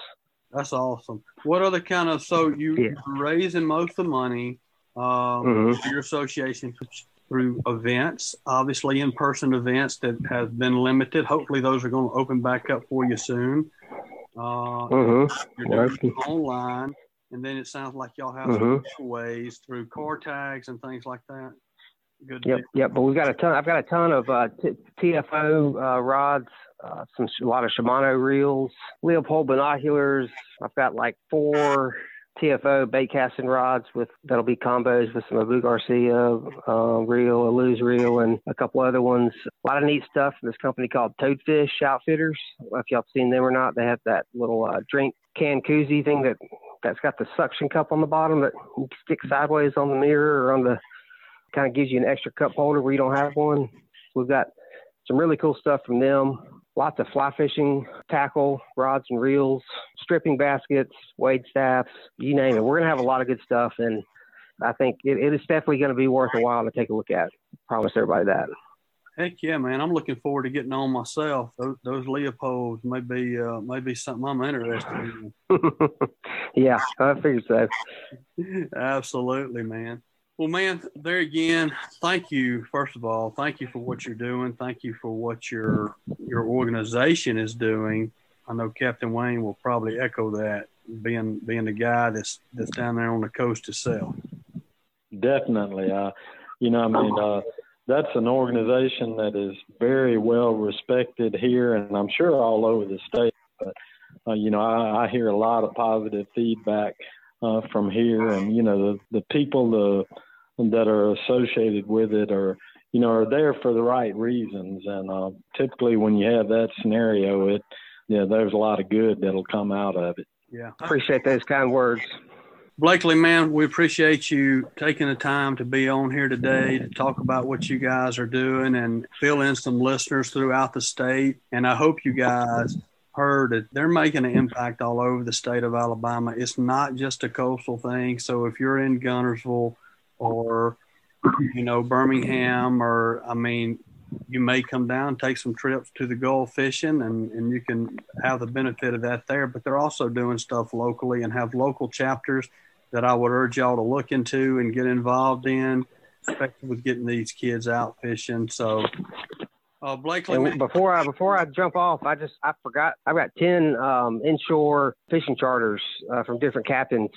That's awesome. What other kind of so you yeah. raising most of the money um, mm-hmm. your association through events, obviously in person events that have been limited. Hopefully, those are going to open back up for you soon. Uh, mm-hmm. You're doing online, and then it sounds like y'all have mm-hmm. some ways through car tags and things like that. Good. Yep, yep. But we've got a ton. I've got a ton of uh, t- TFO uh, rods, uh, some a lot of Shimano reels, Leupold binoculars. I've got like four TFO bait casting rods with that'll be combos with some Abu Garcia uh, reel, a Lew's reel, and a couple other ones. A lot of neat stuff from this company called Toadfish Outfitters. I don't know if y'all seen them or not. They have that little uh, drink can koozie thing that that's got the suction cup on the bottom that you stick sideways on the mirror or on the kind of gives you an extra cup holder where you don't have one. We've got some really cool stuff from them lots of fly fishing tackle, rods and reels, stripping baskets, wade staffs, you name it. We're going to have a lot of good stuff, and I think it, it is definitely going to be worth a while to take a look at. Promise everybody that. Heck yeah, man! I'm looking forward to getting on myself. Those, those Leupolds may be uh, may be something I'm interested in. yeah, I figured so. Absolutely, man. Well, man, there again, thank you. First of all, thank you for what you're doing. Thank you for what your your organization is doing. I know Captain Wayne will probably echo that, being being the guy that's that's down there on the coast itself. Definitely, uh, you know, I mean, uh, that's an organization that is very well respected here, and I'm sure all over the state. But uh, you know, I, I hear a lot of positive feedback uh, from here, and you know the the people the that are associated with it are you know are there for the right reasons, and uh, typically when you have that scenario, it yeah there's a lot of good that'll come out of it. Yeah, appreciate those kind words. Blakely, man, we appreciate you taking the time to be on here today to talk about what you guys are doing and fill in some listeners throughout the state. And I hope you guys heard that they're making an impact all over the state of Alabama. It's not just a coastal thing. So if you're in Guntersville or, you know, Birmingham, or I mean, you may come down, take some trips to the Gulf fishing, and, and you can have the benefit of that there. But they're also doing stuff locally and have local chapters that I would urge y'all to look into and get involved in, especially with getting these kids out fishing. So uh, Blakely, and before I before I jump off, I just I forgot I've got ten um, inshore fishing charters uh, from different captains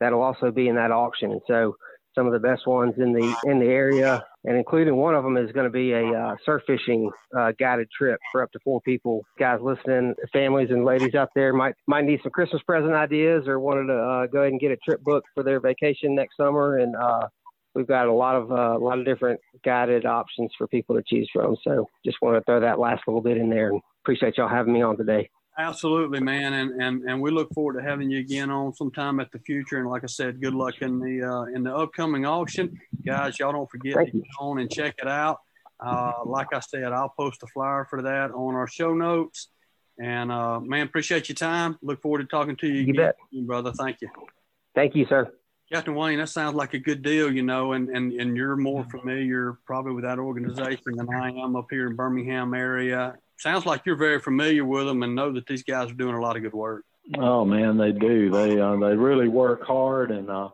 that'll also be in that auction, and so some of the best ones in the in the area, and including one of them is going to be a uh, surf fishing uh, guided trip for up to four people. Guys listening, families and ladies out there might might need some Christmas present ideas or wanted to uh, go ahead and get a trip booked for their vacation next summer, and uh, we've got a lot of uh, a lot of different guided options for people to choose from. So just want to throw that last little bit in there, and appreciate y'all having me on today. Absolutely, man, and, and and we look forward to having you again on sometime at the future. And like I said, good luck in the uh, in the upcoming auction, guys. Y'all don't forget Thank to get on and check it out. Uh, like I said, I'll post a flyer for that on our show notes. And uh, man, appreciate your time. Look forward to talking to you, you again, bet. brother. Thank you. Thank you, sir. Captain Wayne, that sounds like a good deal, you know, and, and, and you're more familiar probably with that organization than I am up here in Birmingham area. Sounds like you're very familiar with them and know that these guys are doing a lot of good work. Oh man, they do. They uh, they really work hard, and uh,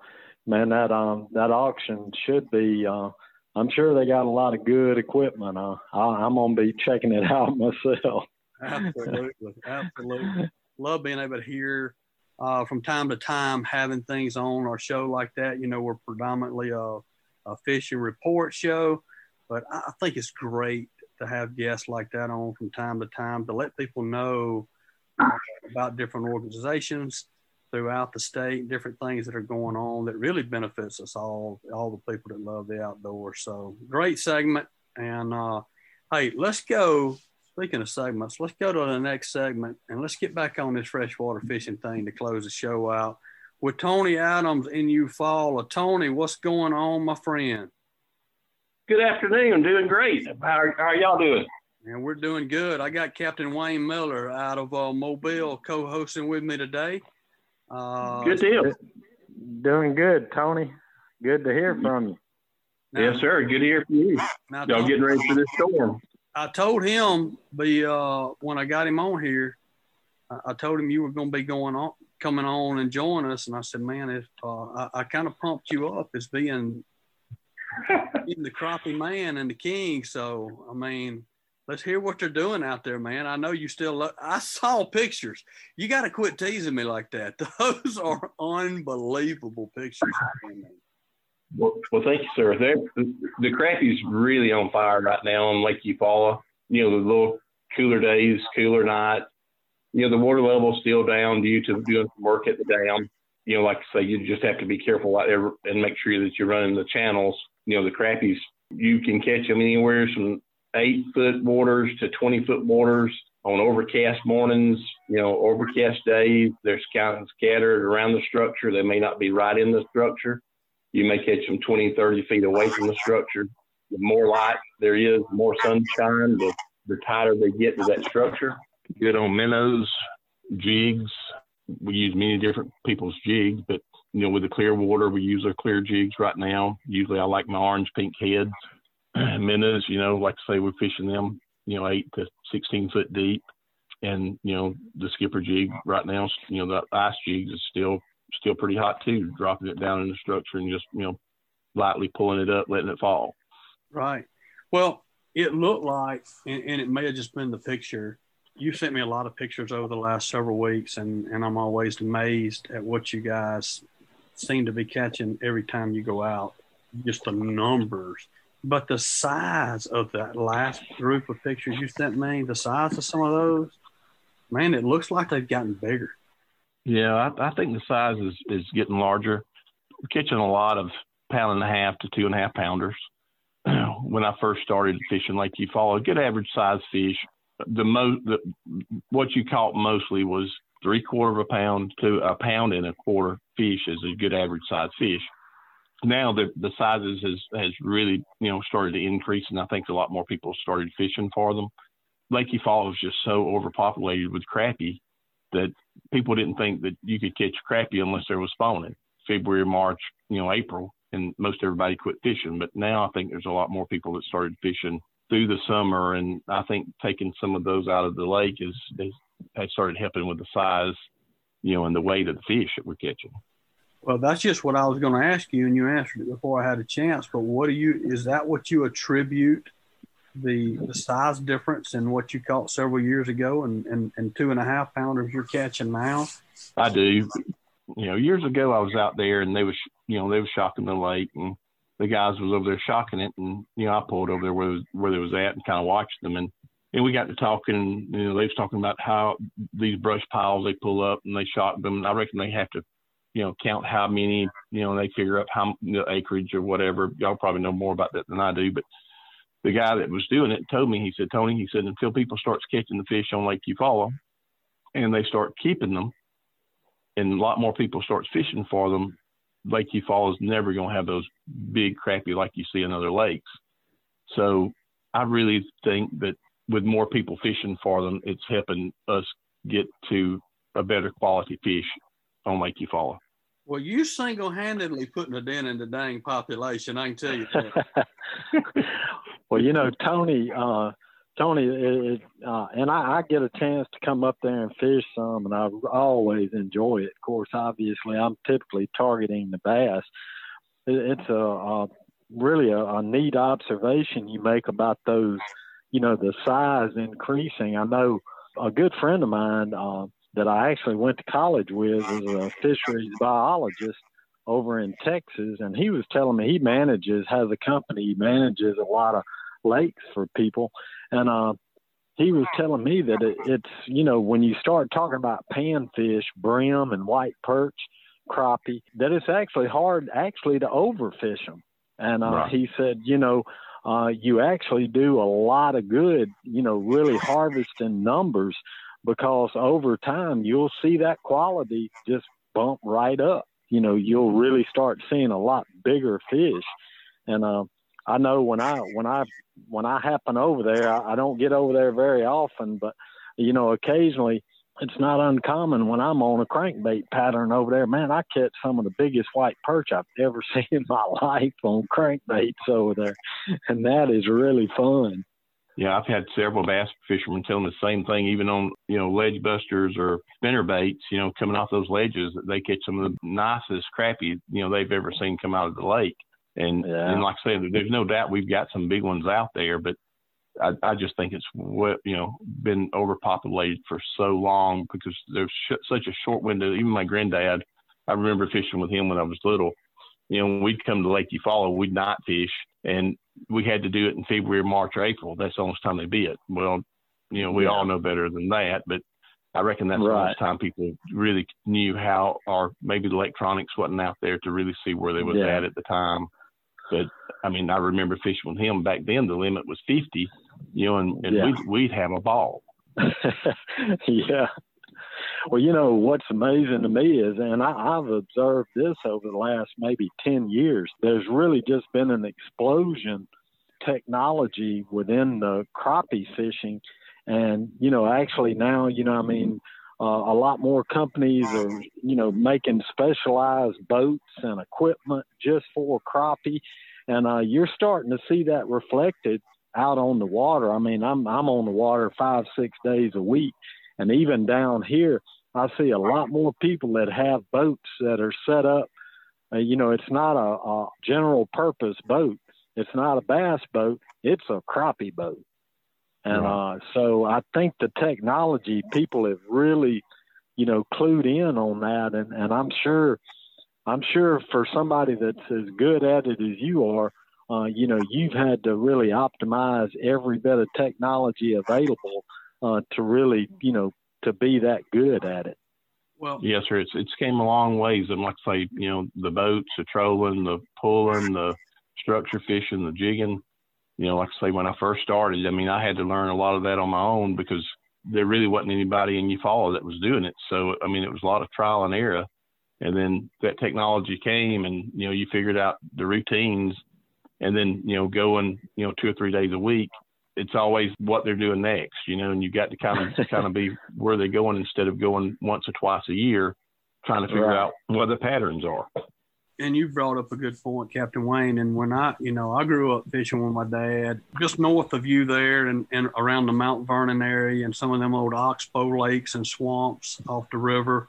man, that um that auction should be. Uh, I'm sure they got a lot of good equipment. Uh, I, I'm gonna be checking it out myself. Absolutely, absolutely. Love being able to hear uh, from time to time having things on our show like that. You know, we're predominantly a, a fishing report show, but I think it's great to have guests like that on from time to time to let people know about different organizations throughout the state, different things that are going on that really benefits us all, all the people that love the outdoors. So great segment. And uh, hey, let's go Speaking of segments, let's go to the next segment and let's get back on this freshwater fishing thing to close the show out with Tony Adams in Eufaula. Tony, what's going on, my friend? Good afternoon. Doing great. How, how are y'all doing? And we're doing good. I got Captain Wayne Miller out of uh, Mobile co-hosting with me today. Uh, good deal. Doing good, Tony. Good to hear from you. Now, yes, sir. Good to hear from you. Now, y'all getting ready for this storm. I told him the uh, when I got him on here, I, I told him you were going to be going on, coming on and join us, and I said, man, if uh, I, I kind of pumped you up as being, being the crappie man and the king. So I mean, let's hear what they're doing out there, man. I know you still. Lo- I saw pictures. You got to quit teasing me like that. Those are unbelievable pictures. Well, well, thank you, sir. The crappie's really on fire right now on Lake Eufaula. You know, the little cooler days, cooler night. You know, the water level's still down due to doing some work at the dam. you know, like I say, you just have to be careful out there and make sure that you're running the channels. You know, the crappies, you can catch them anywhere from eight foot waters to 20 foot waters on overcast mornings, you know, overcast days. They're kind of scattered around the structure. They may not be right in the structure. You may catch them 20, 30 feet away from the structure. The more light there is, the more sunshine, the, the tighter they get to that structure. Good on minnows, jigs. We use many different people's jigs, but you know, with the clear water, we use our clear jigs right now. Usually I like my orange pink heads. minnows, you know, like I say, we're fishing them, you know, eight to 16 foot deep. And, you know, the skipper jig right now, you know, the ice jig is still, still pretty hot too, dropping it down in the structure and just, you know, lightly pulling it up, letting it fall. Right. Well, it looked like, and, and it may have just been the picture. You sent me a lot of pictures over the last several weeks, and, and I'm always amazed at what you guys seem to be catching every time you go out. Just the numbers but the size of that last group of pictures you sent me, the size of some of those, man, it looks like they've gotten bigger. Yeah, I, I think the size is, is getting larger. We're catching a lot of pound and a half to two and a half pounders. when I first started fishing Lake Eufaula, good average size fish, the most, the, what you caught mostly was three quarter of a pound to a pound and a quarter fish is a good average size fish now the the sizes has has really you know started to increase, and I think a lot more people started fishing for them. Lake Eufaula was just so overpopulated with crappie that people didn't think that you could catch crappie unless there was spawning. February, March, you know, April, and most everybody quit fishing. But now I think there's a lot more people that started fishing through the summer, and I think taking some of those out of the lake is, is has started helping with the size, you know, and the weight of the fish that we're catching. Well, that's just what I was going to ask you, and you answered it before I had a chance. But what do you is that what you attribute the the size difference in what you caught several years ago and, and, and two and a half pounders you're catching now? I do. You know, years ago I was out there and they was you know they was shocking the lake and the guys was over there shocking it and you know I pulled over there where where they was at and kind of watched them and and we got to talking you know they was talking about how these brush piles they pull up and they shock them. And I reckon they have to you know, count how many, you know, they figure up how the acreage or whatever. Y'all probably know more about that than I do, but the guy that was doing it told me, he said, Tony, he said, until people starts catching the fish on Lake Eufaula and they start keeping them and a lot more people starts fishing for them, Lake Eufaula is never going to have those big crappie like you see in other lakes. So I really think that with more people fishing for them, it's helping us get to a better quality fish on Lake Eufaula. Well, you single-handedly putting a dent in the dang population. I can tell you that. well, you know, Tony, uh, Tony, it, uh, and I, I get a chance to come up there and fish some, and I always enjoy it. Of course, obviously, I'm typically targeting the bass. It, it's a, a really a, a neat observation you make about those, you know, the size increasing. I know a good friend of mine. Uh, that I actually went to college with is a fisheries biologist over in Texas, and he was telling me he manages has a company he manages a lot of lakes for people, and uh, he was telling me that it, it's you know when you start talking about panfish, brim, and white perch, crappie, that it's actually hard actually to overfish them, and uh, right. he said you know. Uh, you actually do a lot of good, you know, really harvesting numbers because over time you'll see that quality just bump right up. You know, you'll really start seeing a lot bigger fish. And uh, I know when I when I when I happen over there, I, I don't get over there very often, but you know, occasionally it's not uncommon when I'm on a crankbait pattern over there. Man, I catch some of the biggest white perch I've ever seen in my life on crankbaits over there, and that is really fun. Yeah, I've had several bass fishermen tell me the same thing, even on, you know, ledge busters or spinner baits, you know, coming off those ledges, they catch some of the nicest crappie, you know, they've ever seen come out of the lake. And, yeah. and like I said, there's no doubt we've got some big ones out there, but I, I just think it's what, you know, been overpopulated for so long because there's sh- such a short window. Even my granddad, I remember fishing with him when I was little. You know, we'd come to Lake Eufaula, we'd not fish, and we had to do it in February, March, or April. That's the only time they bid. Well, you know, we yeah. all know better than that, but I reckon that's right. the first time people really knew how, or maybe the electronics wasn't out there to really see where they was yeah. at at the time. But I mean, I remember fishing with him back then. The limit was 50, you know, and, and yeah. we'd, we'd have a ball. yeah. Well, you know what's amazing to me is, and I, I've observed this over the last maybe ten years. There's really just been an explosion technology within the crappie fishing, and you know, actually now, you know, I mean, uh, a lot more companies are, you know, making specialized boats and equipment just for crappie, and uh, you're starting to see that reflected out on the water. I mean, I'm I'm on the water five six days a week, and even down here, I see a lot more people that have boats that are set up. Uh, you know, it's not a, a general purpose boat. It's not a bass boat. It's a crappie boat. And uh, so I think the technology people have really, you know, clued in on that, and and I'm sure, I'm sure for somebody that's as good at it as you are, uh, you know, you've had to really optimize every bit of technology available uh, to really, you know, to be that good at it. Well, yes, sir. It's it's came a long ways, and like I say, you know, the boats, the trolling, the pulling, the structure fishing, the jigging. You know, like I say, when I first started, I mean, I had to learn a lot of that on my own because there really wasn't anybody in Eufaula that was doing it. So, I mean, it was a lot of trial and error. And then that technology came, and you know, you figured out the routines, and then you know, going you know two or three days a week, it's always what they're doing next, you know, and you've got to kind of kind of be where they're going instead of going once or twice a year, trying to figure right. out what the patterns are. And you brought up a good point, Captain Wayne. And when I, you know, I grew up fishing with my dad just north of you there and, and around the Mount Vernon area and some of them old oxbow lakes and swamps off the river.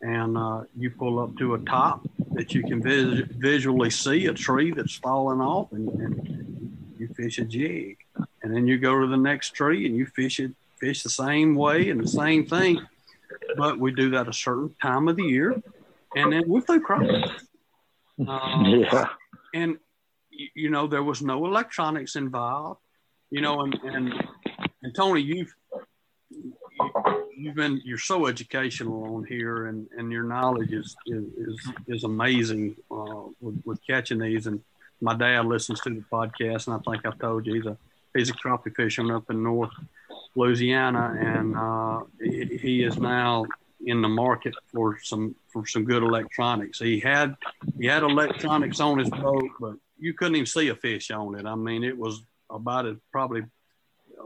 And uh, you pull up to a top that you can vis- visually see a tree that's fallen off and, and you fish a jig and then you go to the next tree and you fish it fish the same way and the same thing. But we do that a certain time of the year and then we play crappie um, yeah. and you know there was no electronics involved you know and and, and tony you've you've been you're so educational on here and and your knowledge is is is, is amazing uh, with, with catching these. And my dad listens to the podcast and i think i've told you he's a he's a crappie fisherman up in North Louisiana, and uh, he, is now in the market for some for some good electronics. He had he had electronics on his boat, but you couldn't even see a fish on it. I mean, it was about as probably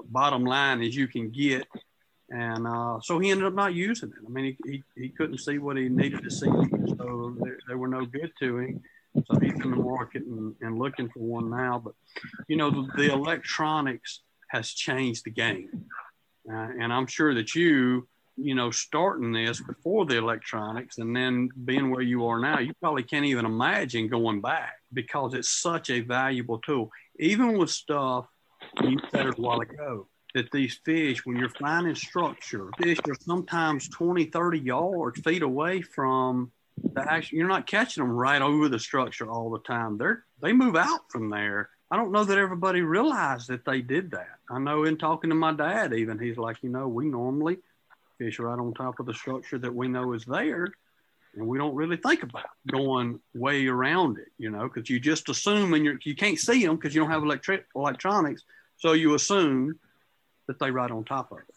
bottom line as you can get. And uh, so he ended up not using it. I mean, he, he, he couldn't see what he needed to see, so they were no good to him. So he's in the market and, and looking for one now. But, you know, the, the electronics has changed the game. Uh, and I'm sure that you, you know, starting this before the electronics and then being where you are now, you probably can't even imagine going back because it's such a valuable tool. Even with stuff you said a while ago, that these fish, when you're finding structure, fish are sometimes 20, 30 yards, feet away from the action, you're not catching them right over the structure all the time. They're they move out from there. I don't know that everybody realized that they did that. I know in talking to my dad, even he's like, you know, we normally fish right on top of the structure that we know is there, and we don't really think about going way around it, you know, because you just assume and you you can't see them because you don't have electric electronics, so you assume that they right on top of it.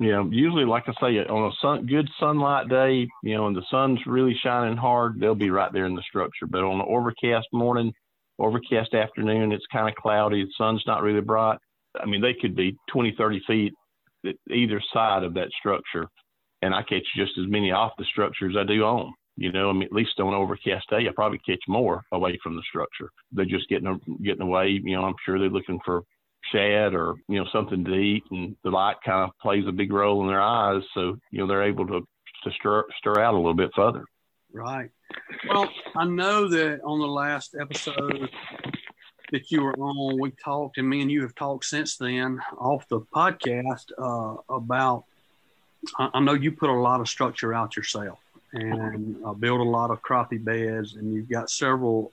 Yeah, usually, like I say, on a sun, good sunlight day, you know, and the sun's really shining hard, they'll be right there in the structure. But on an overcast morning, overcast afternoon, it's kind of cloudy, the sun's not really bright. I mean, they could be 20, 30 feet either side of that structure, and I catch just as many off the structure as I do on. You know, I mean, at least on overcast day, I probably catch more away from the structure. They're just getting getting away. You know, I'm sure they're looking for shad or you know something to eat, and the light kind of plays a big role in their eyes, so you know they're able to to stir stir out a little bit further. Right. Well, I know that on the last episode that you were on, we talked, and me and you have talked since then off the podcast uh, about. I, I know you put a lot of structure out yourself and uh, build a lot of crappie beds, and you've got several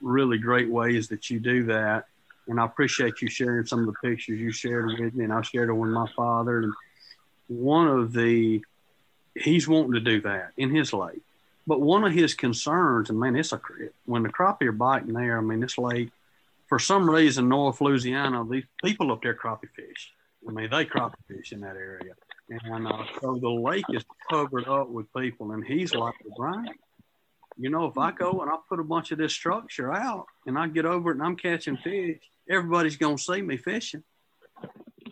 really great ways that you do that and I appreciate you sharing some of the pictures you shared with me, and I shared it with my father. And one of the he's wanting to do that in his lake. But one of his concerns, and man, it's a when the crappie are biting there. I mean, this lake, for some reason, North Louisiana, these people up there crappie fish. I mean, they crappie fish in that area, and uh, so the lake is covered up with people. And he's like, Brian, you know, if I go and I put a bunch of this structure out, and I get over it and I'm catching fish, everybody's gonna see me fishing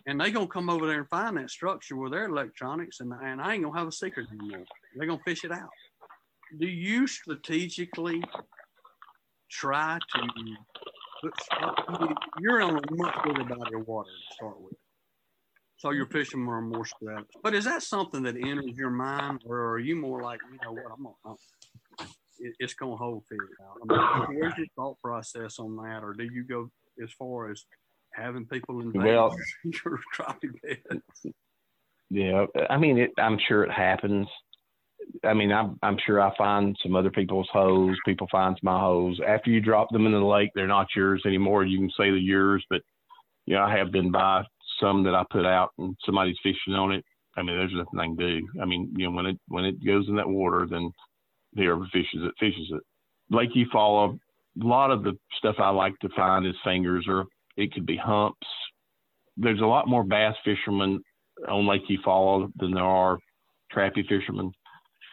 and they're gonna come over there and find that structure with their electronics, and, and I ain't gonna have a secret anymore. They're gonna fish it out. Do you strategically try to? You're on a much bigger body of water to start with, so you're fishing more more spread. But is that something that enters your mind, or are you more like, you know what, I'm gonna, it's gonna hold fish out? I mean, where's your thought process on that, or do you go as far as having people in well, your crappie bed. Yeah, I mean, it, I'm sure it happens. I mean, I'm I'm sure I find some other people's hoes. People find my hoes after you drop them in the lake. They're not yours anymore. You can say they're yours, but you know, I have been by some that I put out and somebody's fishing on it. I mean, there's nothing I can do. I mean, you know, when it when it goes in that water, then whoever fishes it fishes it. Lake Eufaula, a lot of the stuff I like to find is fingers or it could be humps. There's a lot more bass fishermen on Lake Eufaula than there are crappie fishermen.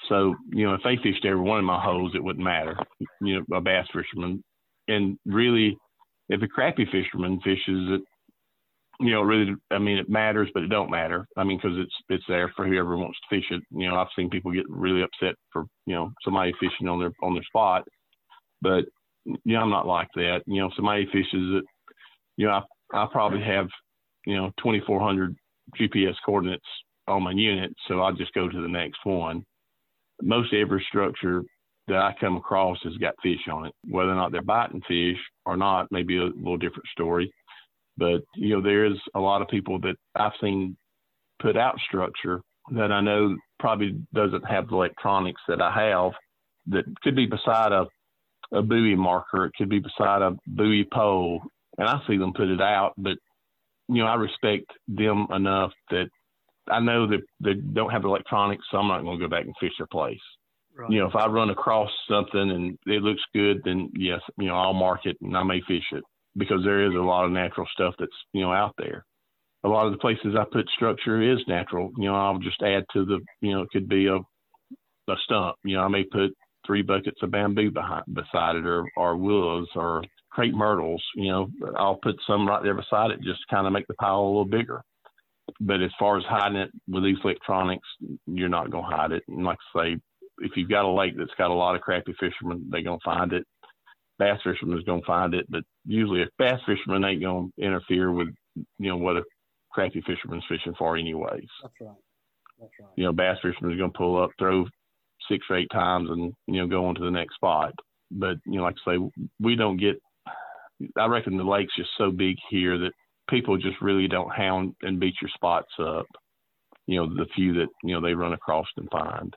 So, you know, if they fished every one of my holes, it wouldn't matter. You know, a bass fisherman. And really, if a crappie fisherman fishes it, you know, really, I mean, it matters, but it don't matter. I mean, because it's it's there for whoever wants to fish it. You know, I've seen people get really upset for you know somebody fishing on their on their spot, but you know, I'm not like that. You know, somebody fishes it you know, I, I probably have, you know, 2,400 GPS coordinates on my unit, so I just go to the next one. Most every structure that I come across has got fish on it. Whether or not they're biting fish or not, maybe a little different story. But you know, there is a lot of people that I've seen put out structure that I know probably doesn't have the electronics that I have that could be beside a a buoy marker, it could be beside a buoy pole, and I see them put it out, but you know, I respect them enough that I know that they don't have electronics, so I'm not going to go back and fish their place. Right. You know, if I run across something and it looks good, then yes, you know, I'll mark it and I may fish it because there is a lot of natural stuff that's, you know, out there. A lot of the places I put structure is natural. You know, I'll just add to the, you know, it could be a, a stump. You know, I may put three buckets of bamboo behind, beside it or, or willows or crepe myrtles. You know, I'll put some right there beside it just to kind of make the pile a little bigger. But as far as hiding it with these electronics, you're not going to hide it. And like I say, if you've got a lake that's got a lot of crappie fishermen, they're going to find it. Bass fishermen is going to find it, but usually a bass fisherman ain't going to interfere with, you know, what a crappie fisherman's fishing for anyways. That's right. That's right. You know, bass fisherman is going to pull up, throw six or eight times and, you know, go on to the next spot. But, you know, like I say, we don't get I reckon the lake's just so big here that people just really don't hound and beat your spots up. You know, the few that you know they run across and find.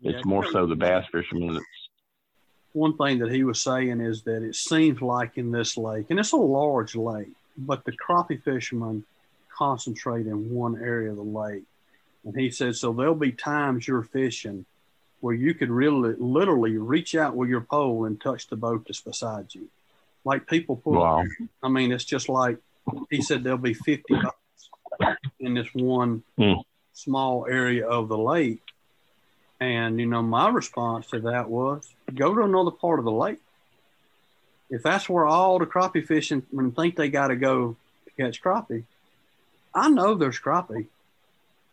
Yeah, it's more so the bass fishermen that's. One thing that he was saying is that it seems like in this lake, and it's a large lake, but the crappie fishermen concentrate in one area of the lake. And he said, so there'll be times you're fishing where you could really literally reach out with your pole and touch the boat that's beside you like people pull. Wow. I mean, it's just like he said there'll be 50 in this one mm. small area of the lake. And, you know, my response to that was go to another part of the lake. If that's where all the crappie fishing when think they got to go to catch crappie, I know there's crappie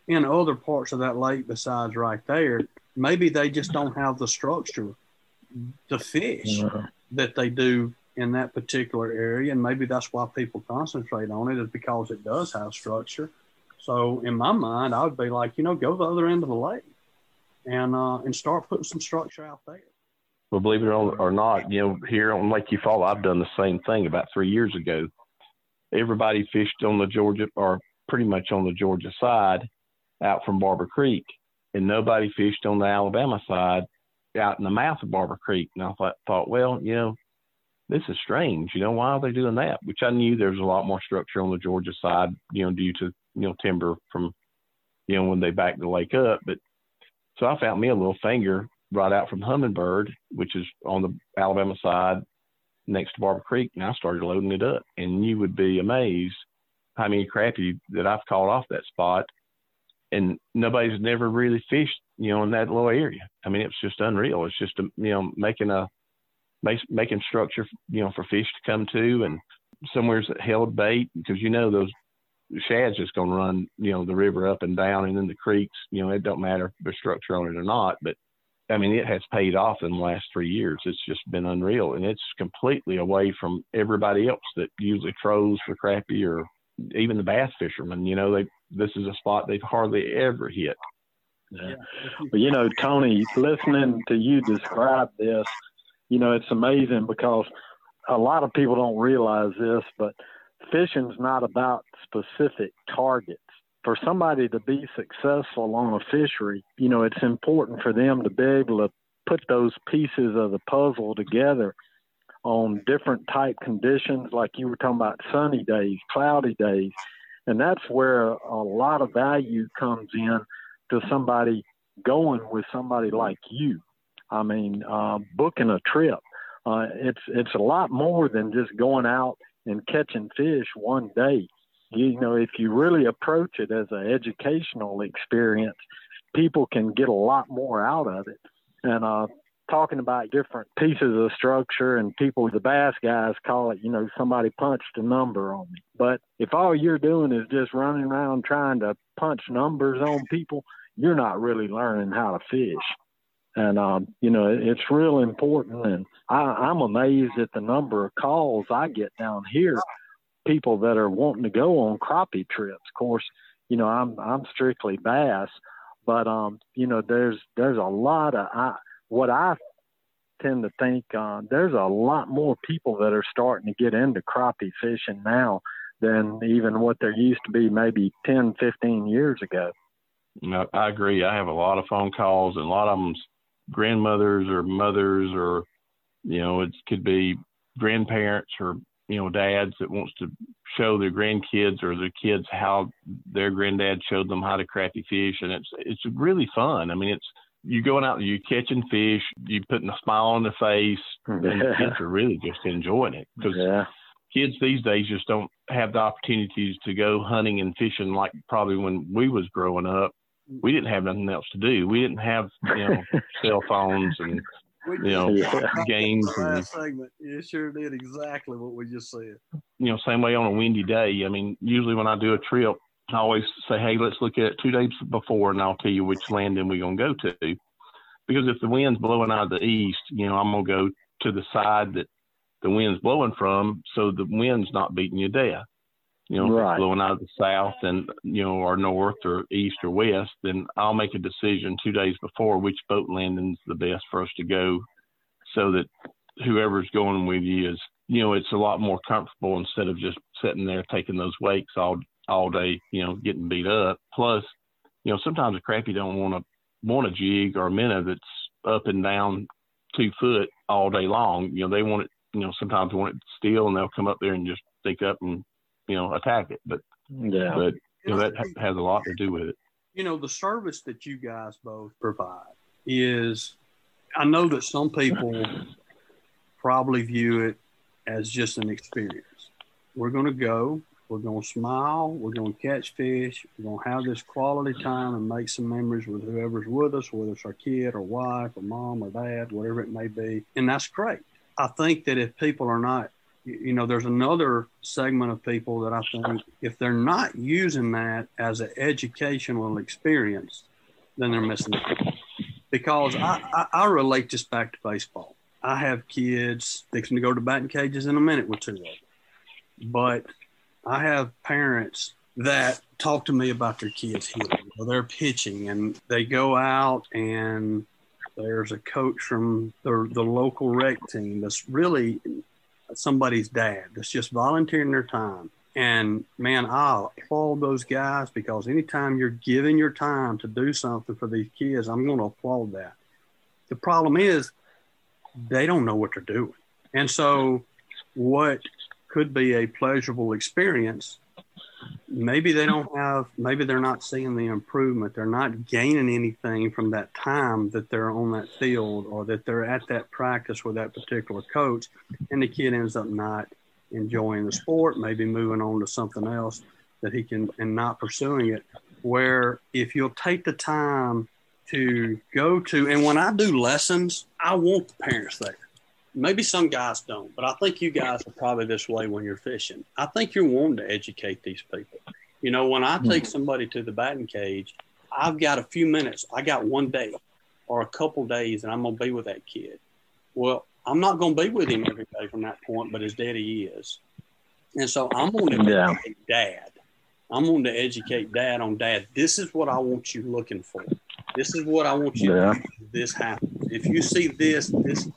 in other parts of that lake besides right there. Maybe they just don't have the structure to fish yeah. that they do in that particular area, and maybe that's why people concentrate on it is because it does have structure. So in my mind, I would be like, you know, go to the other end of the lake and uh, and start putting some structure out there. Well, believe it or not, you know, here on Lake Eufaula, I've done the same thing about three years ago. Everybody fished on the Georgia, or pretty much on the Georgia side, out from Barber Creek, and nobody fished on the Alabama side, out in the mouth of Barber Creek. And I thought, thought well, you know, this is strange. You know, why are they doing that? Which I knew there's a lot more structure on the Georgia side, you know, due to, you know, timber from you know, when they back the lake up. But so I found me a little finger right out from Hummingbird, which is on the Alabama side next to Barber Creek, and I started loading it up. And you would be amazed how many crappie that I've caught off that spot. And nobody's never really fished, you know, in that little area. I mean, it's just unreal. It's just, a, you know, making a, making structure, you know, for fish to come to and somewhere's held bait because, you know, those shad's just going to run, you know, the river up and down and in the creeks, you know, it don't matter if there's structure on it or not, but I mean, it has paid off in the last three years. It's just been unreal, and it's completely away from everybody else that usually throws for crappie or even the bass fishermen. You know, they this is a spot they've hardly ever hit. Yeah. But you know, Tony, listening to you describe this, you know, it's amazing because a lot of people don't realize this, but fishing's not about specific targets for somebody to be successful on a fishery, you know, it's important for them to be able to put those pieces of the puzzle together on different type conditions, like you were talking about sunny days, cloudy days. And that's where a lot of value comes in to somebody going with somebody like you. I mean, uh, booking a trip. Uh, it's it's a lot more than just going out and catching fish one day you know, if you really approach it as an educational experience, people can get a lot more out of it. And uh, talking about different pieces of structure and people, the bass guys call it, you know, somebody punched a number on me. But if all you're doing is just running around trying to punch numbers on people, you're not really learning how to fish. And, um, you know, it's real important. And I, I'm amazed at the number of calls I get down here people that are wanting to go on crappie trips. Of course, you know, I'm I'm strictly bass, but um, you know, there's there's a lot of I, what I tend to think uh, there's a lot more people that are starting to get into crappie fishing now than even what there used to be maybe 10, 15 years ago. No, I agree. I have a lot of phone calls, and a lot of them grandmothers or mothers, or you know, it could be grandparents or you know dads that wants to show their grandkids or their kids how their granddad showed them how to crappie fish and it's it's really fun i mean it's you going out you're catching fish you're putting a smile on their face and the kids are really just enjoying it because yeah. kids these days just don't have the opportunities to go hunting and fishing like probably when we was growing up we didn't have nothing else to do we didn't have you know cell phones and you know, yeah. games. And, segment. You sure did exactly what we just said. You know, same way on a windy day. I mean, usually when I do a trip, I always say, hey, let's look at two days before and I'll tell you which landing we're going to go to. Because if the wind's blowing out of the east, you know, I'm going to go to the side that the wind's blowing from so the wind's not beating you death. You know, right. blowing out of the south and, you know, or north or east or west, then I'll make a decision two days before which boat landing's the best for us to go so that whoever's going with you is, you know, it's a lot more comfortable instead of just sitting there taking those wakes all all day, you know, getting beat up. Plus, you know, sometimes a crappie don't want to want a jig or a minnow that's up and down two foot all day long. You know, they want it, you know, sometimes they want it still and they'll come up there and just stick up and you know attack it. But yeah, but you know that has a lot to do with it. You know, the service that you guys both provide is. I know that some people probably view it as just an experience. We're going to go. We're going to smile. We're going to catch fish. We're going to have this quality time and make some memories with whoever's with us, whether it's our kid or wife or mom or dad, whatever it may be. And that's great. I think that if people are not you know, there's another segment of people that I think if they're not using that as an educational experience, then they're missing it. Because I, I, I relate this back to baseball. I have kids fixing to go to batting cages in a minute with two of them. But I have parents that talk to me about their kids or they're pitching and they go out and there's a coach from the, the local rec team that's really somebody's dad that's just volunteering their time. And man, I applaud those guys because anytime you're giving your time to do something for these kids, I'm going to applaud that. The problem is they don't know what they're doing. And so, what could be a pleasurable experience. Maybe they don't have maybe they're not seeing the improvement. They're not gaining anything from that time that they're on that field or that they're at that practice with that particular coach and the kid ends up not enjoying the sport maybe moving on to something else that he can and not pursuing it. Where if you'll take the time to go to and when i do lessons i want the parents there maybe some guys don't, but I think you guys are probably this way when you're fishing. I think you're wanting to educate these people. You know, when I hmm. take somebody to the batting cage, I've got a few minutes. I got one day or a couple days, and I'm going to be with that kid. Well, I'm not going to be with him every day from that point, but his daddy is. And so I'm going to yeah. educate dad. I'm going to educate dad on dad. This is what I want you looking for. This is what I want you yeah. to do. This happens. If you see this, this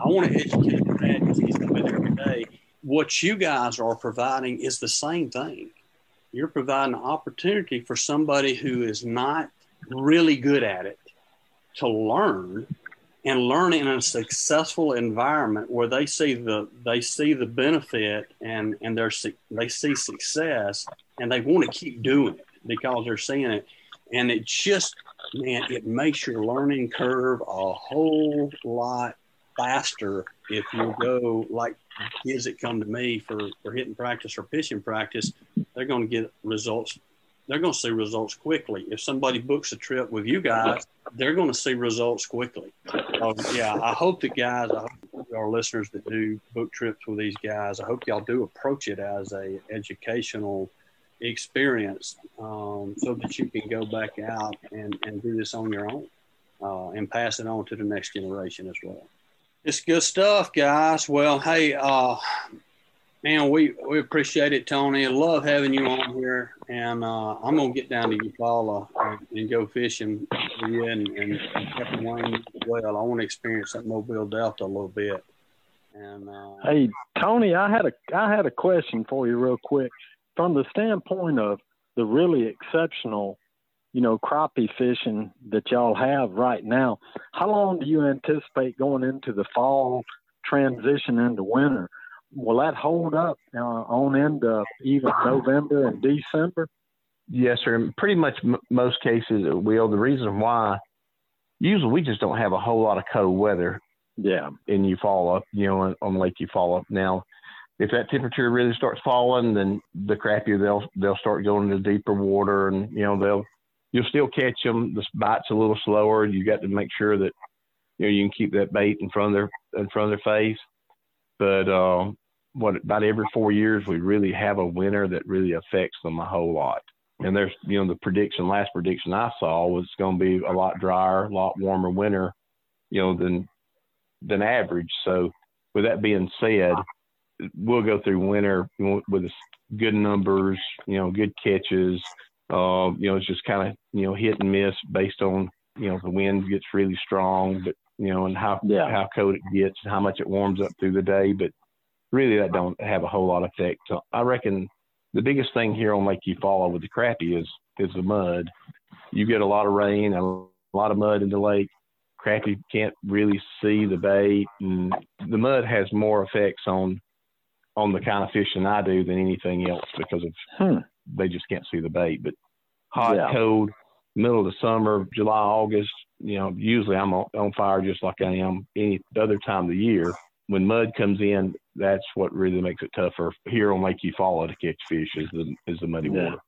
I want to educate your dad because he's coming every day. What you guys are providing is the same thing. You're providing an opportunity for somebody who is not really good at it to learn and learn in a successful environment where they see the they see the benefit and and they're they see success and they want to keep doing it because they're seeing it and it just man it makes your learning curve a whole lot faster if you go like kids that come to me for, for hitting practice or pitching practice, they're going to get results. They're going to see results quickly. If somebody books a trip with you guys, they're going to see results quickly. Yeah, I hope that guys, I hope our listeners that do book trips with these guys, I hope y'all do approach it as a educational experience um, so that you can go back out and, and do this on your own uh, and pass it on to the next generation as well. It's good stuff, guys. Well, hey, uh, man, we, we appreciate it, Tony. I love having you on here. And uh, I'm going to get down to Eufaula and, and go fishing with you and, and Captain Wayne as well. I want to experience that Mobile Delta a little bit. And uh, Hey, Tony, I had a I had a question for you real quick. From the standpoint of the really exceptional you know, crappie fishing that y'all have right now. How long do you anticipate going into the fall transition into winter? Will that hold up uh, on into even November and December? Yes, sir. In pretty much m- most cases it will. The reason why, usually we just don't have a whole lot of cold weather. Yeah. In up, you know, on, on Lake Eufaula. Now, if that temperature really starts falling, then the crappie they'll they'll start going into deeper water, and you know they'll you'll still catch them. The bite's a little slower. You got to make sure that you know you can keep that bait in front of their in front of their face. But uh, what about every four years we really have a winter that really affects them a whole lot. And there's you know the prediction last prediction I saw was going to be a lot drier, a lot warmer winter, you know than than average. So with that being said, we'll go through winter with good numbers, you know, good catches uh, you know, it's just kind of you know hit and miss based on you know the wind gets really strong, but you know, and how yeah. how cold it gets, and how much it warms up through the day. But really, that don't have a whole lot of effect. So I reckon the biggest thing here on Lake Eufaula with the crappie is is the mud. You get a lot of rain, a lot of mud in the lake. Crappie can't really see the bait, and the mud has more effects on on the kind of fishing I do than anything else because of hmm they just can't see the bait. But hot, yeah. cold, middle of the summer, July, August, you know, usually I'm on, on fire just like I am any other time of the year. When mud comes in, that's what really makes it tougher here on Lake Eufaula to catch fish is the is the muddy yeah. water.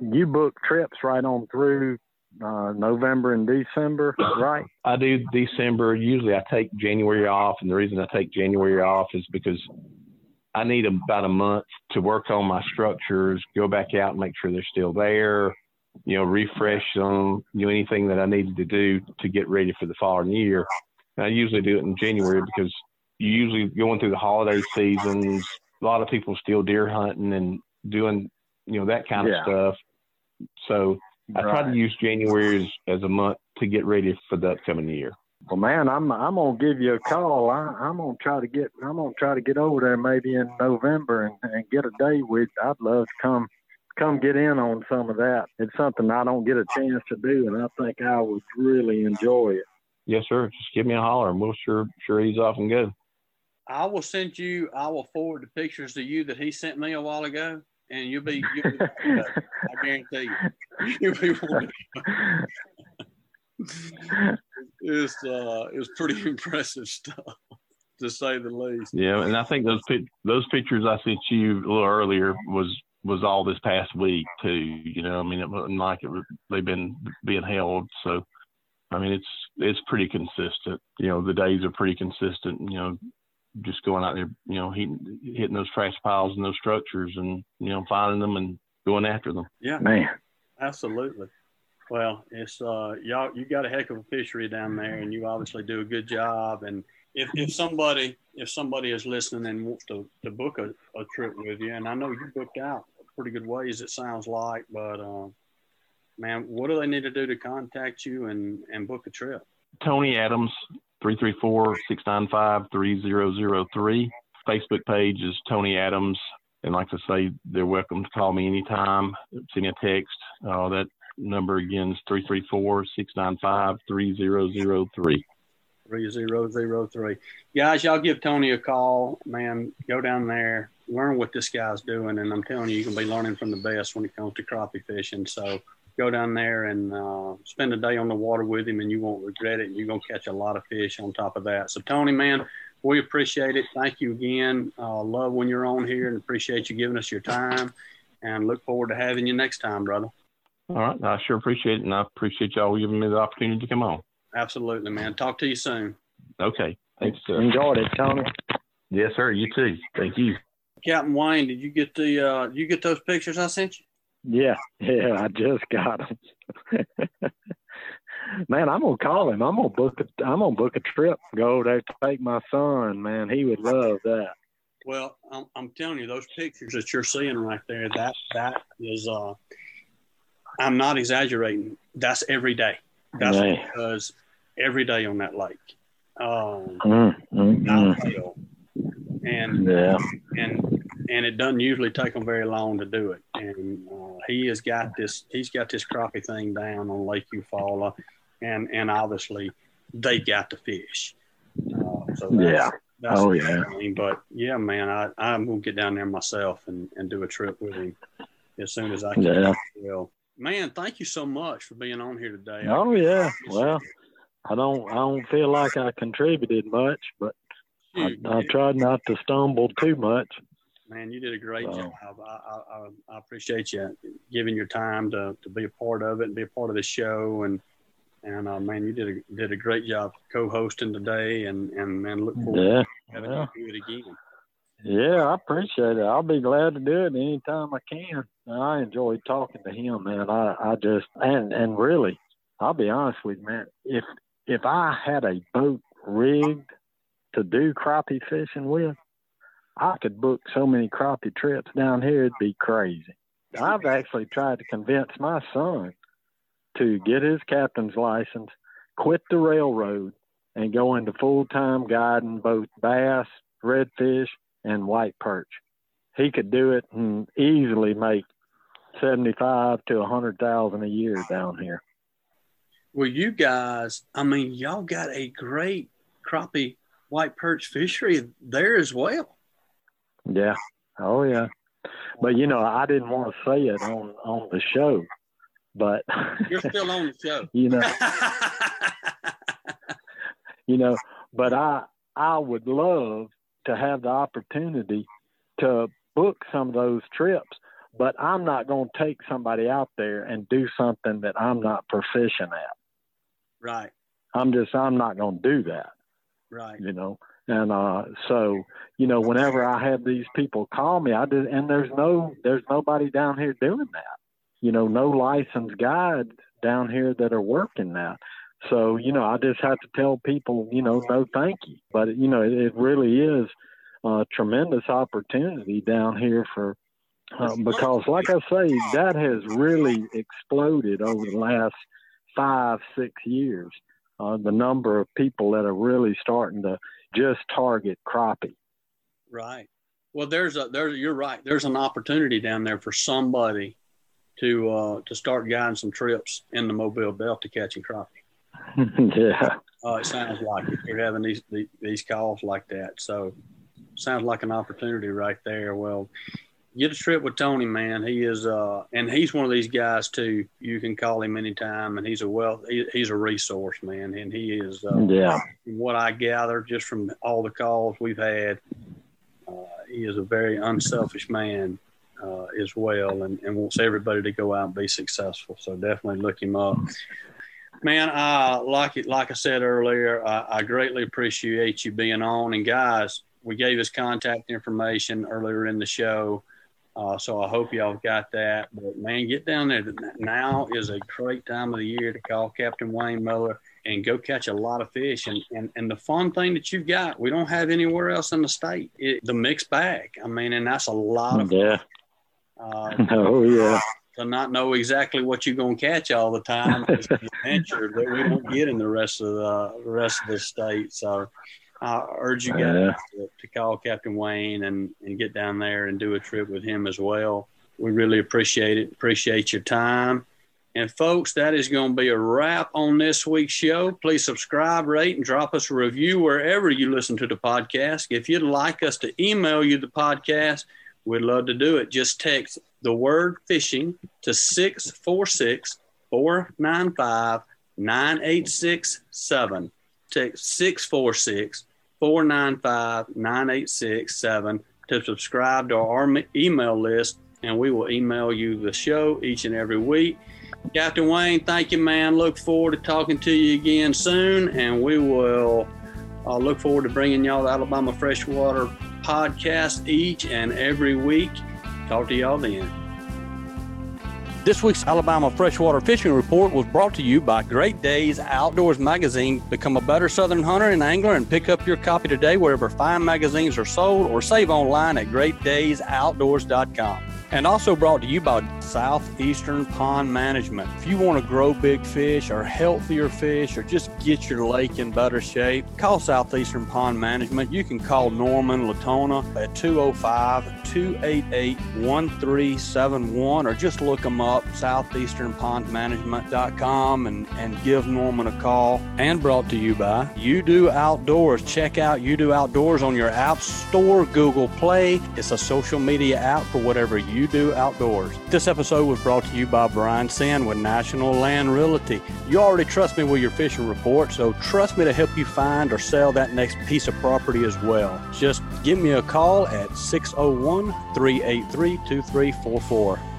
You book trips right on through uh, November and December, right? I do December. Usually I take January off, and the reason I take January off is because I need about a month to work on my structures, go back out and make sure they're still there, you know, refresh them, you know, anything that I needed to do to get ready for the following year. And I usually do it in January because you usually going through the holiday seasons, a lot of people still deer hunting and doing, you know, that kind of stuff. So I right. try to use January as, as a month to get ready for the upcoming year. Well, man, I'm I'm gonna give you a call. I, I'm gonna try to get I'm gonna try to get over there maybe in November and, and get a day with. I'd love to come come get in on some of that. It's something I don't get a chance to do, and I think I would really enjoy it. Yes, sir. Just give me a holler, and we'll sure sure ease off and go. I will send you. I will forward the pictures to you that he sent me a while ago, and you'll be, you'll be I guarantee you, you'll be one. it's uh, it's pretty impressive stuff, to say the least. Yeah, and I think those those pictures I sent you a little earlier was was all this past week too. You know, I mean, it wasn't like it was, they've been being held. So, I mean, it's it's pretty consistent. You know, the days are pretty consistent. You know, just going out there, you know, hitting, hitting those trash piles and those structures, and you know, finding them and going after them. Yeah, man, absolutely. Well, it's uh, y'all. You got a heck of a fishery down there, and you obviously do a good job. And if, if somebody if somebody is listening and wants to, to book a, a trip with you, and I know you booked out pretty good ways, it sounds like, but uh, man, what do they need to do to contact you and, and book a trip? Tony Adams, 334-695-3003. Facebook page is Tony Adams. And like I say, they're welcome to call me anytime, send me a text. Uh, that number again is 334-695-3003. 3003. Guys, y'all give Tony a call, man. Go down there, learn what this guy's doing. And I'm telling you, you can be learning from the best when it comes to crappie fishing. So go down there and uh, spend a day on the water with him, and you won't regret it. And You're going to catch a lot of fish on top of that. So, Tony, man, we appreciate it. Thank you again. Uh, love when you're on here and appreciate you giving us your time and look forward to having you next time, brother. All right. I sure appreciate it. And I appreciate y'all giving me the opportunity to come on. Absolutely, man. Talk to you soon. Okay. Thanks, sir. Enjoyed it, Tony. Yes, sir. You too. Thank you. Captain Wayne, did you get the uh you get those pictures I sent you? Yeah, yeah, I just got them. man, I'm gonna call him. I'm gonna book a I'm gonna book a trip. Go there to take my son. Man, he would love that. Well, I'm, I'm telling you, those pictures that you're seeing right there, that that is uh I'm not exaggerating. That's every day. That's because every day on that lake. Um, Mm, mm, mm. and Yeah, and and it doesn't usually take them very long to do it. And uh, he has got this. He's got this crappie thing down on Lake Eufaula, and and obviously they got the fish. Uh, so that's, Yeah. That's Oh, yeah. thing. But yeah, man, I I'm gonna get down there myself and and do a trip with him as soon as I can. Yeah. Well, man, thank you so much for being on here today. Oh yeah. Well. I don't I don't feel like I contributed much, but I, Shoot, I tried not to stumble too much. Man, you did a great So- job. I, I, I, I appreciate you giving your time to, to be a part of it and be a part of the show. And and uh, man, you did a did a great job co-hosting today. And and man, look forward Yeah. to having yeah. you do it again. Yeah, I appreciate it. I'll be glad to do it anytime I can. I enjoy talking to him, man. I, I just and and really, I'll be honest with you, man. If if I had a boat rigged to do crappie fishing with, I could book so many crappie trips down here it'd be crazy. I've actually tried to convince my son to get his captain's license, quit the railroad, and go into full time guiding both bass, redfish, and white perch. He could do it and easily make seventy-five to a hundred thousand a year down here. Well, you guys, I mean, y'all got a great crappie white perch fishery there as well. Yeah. Oh yeah. But you know, I didn't want to say it on on the show, but You're still on the show. you know, you know, but I I would love to have the opportunity to book some of those trips, but I'm not going to take somebody out there and do something that I'm not proficient at. right, I'm just I'm not going to do that, right. you know. And uh so, you know, whenever I have these people call me, I do and there's no there's nobody down here doing that. You know, no licensed guides down here that are working that. So, you know, I just have to tell people, you know, no thank you. But you know, it, it really is a tremendous opportunity down here for uh, because like I say, that has really exploded over the last five, six years. Uh, the number of people that are really starting to just target crappie. Right. Well, there's a there's you're right. There's an opportunity down there for somebody to uh, to start guiding some trips in the Mobile Delta to catching crappie. yeah. Uh, it sounds like it. You're having these, these these calls like that. So sounds like an opportunity right there. Well, get a trip with Tony, man. He is, uh, and he's one of these guys too. You can call him anytime, and he's a well, he, he's a resource, man. And he is, uh, yeah. What I gather, just from all the calls we've had, uh, he is a very unselfish man uh, as well, and, and wants everybody to go out and be successful. So definitely look him up. Man, uh, like it, like I said earlier, I, I greatly appreciate you being on. And guys, we gave his contact information earlier in the show. Uh, so I hope y'all got that. But man, get down there. Now is a great time of the year to call Captain Wayne Miller and go catch a lot of fish. And, and, and the fun thing that you've got, we don't have anywhere else in the state, it, the mixed bag. I mean, and that's a lot of yeah. Uh, oh yeah. To not know exactly what you're going to catch all the time is an adventure that we don't get in the rest of the, the rest of the state. So I urge you guys to, to, call Captain Wayne and, and get down there and do a trip with him as well. We really appreciate it. Appreciate your time. And folks, that is going to be a wrap on this week's show. Please subscribe, rate, and drop us a review wherever you listen to the podcast. If you'd like us to email you the podcast, we'd love to do it. Just text the word fishing to 646 495 9867. Text 646 495 9867 to subscribe to our email list, and we will email you the show each and every week. Captain Wayne, thank you, man. Look forward to talking to you again soon, and we will uh, look forward to bringing y'all the Alabama Freshwater podcast each and every week. Talk to y'all then. This week's Alabama Freshwater Fishing Report was brought to you by Great Days Outdoors Magazine. Become a better Southern hunter and angler and pick up your copy today wherever fine magazines are sold or save online at greatdaysoutdoors.com and also brought to you by Southeastern Pond Management. If you want to grow big fish or healthier fish or just get your lake in better shape, call Southeastern Pond Management. You can call Norman Latona at 205 288 1371 or just look them up, southeasternpondmanagement.com, and, and give Norman a call. And brought to you by YUDU Outdoors. Check out YUDU Outdoors on your App Store, Google Play. It's a social media app for whatever you you do outdoors. This episode was brought to you by Brian Sand with National Land Realty. You already trust me with your fishing report, so trust me to help you find or sell that next piece of property as well. Just give me a call at 601 383 2344.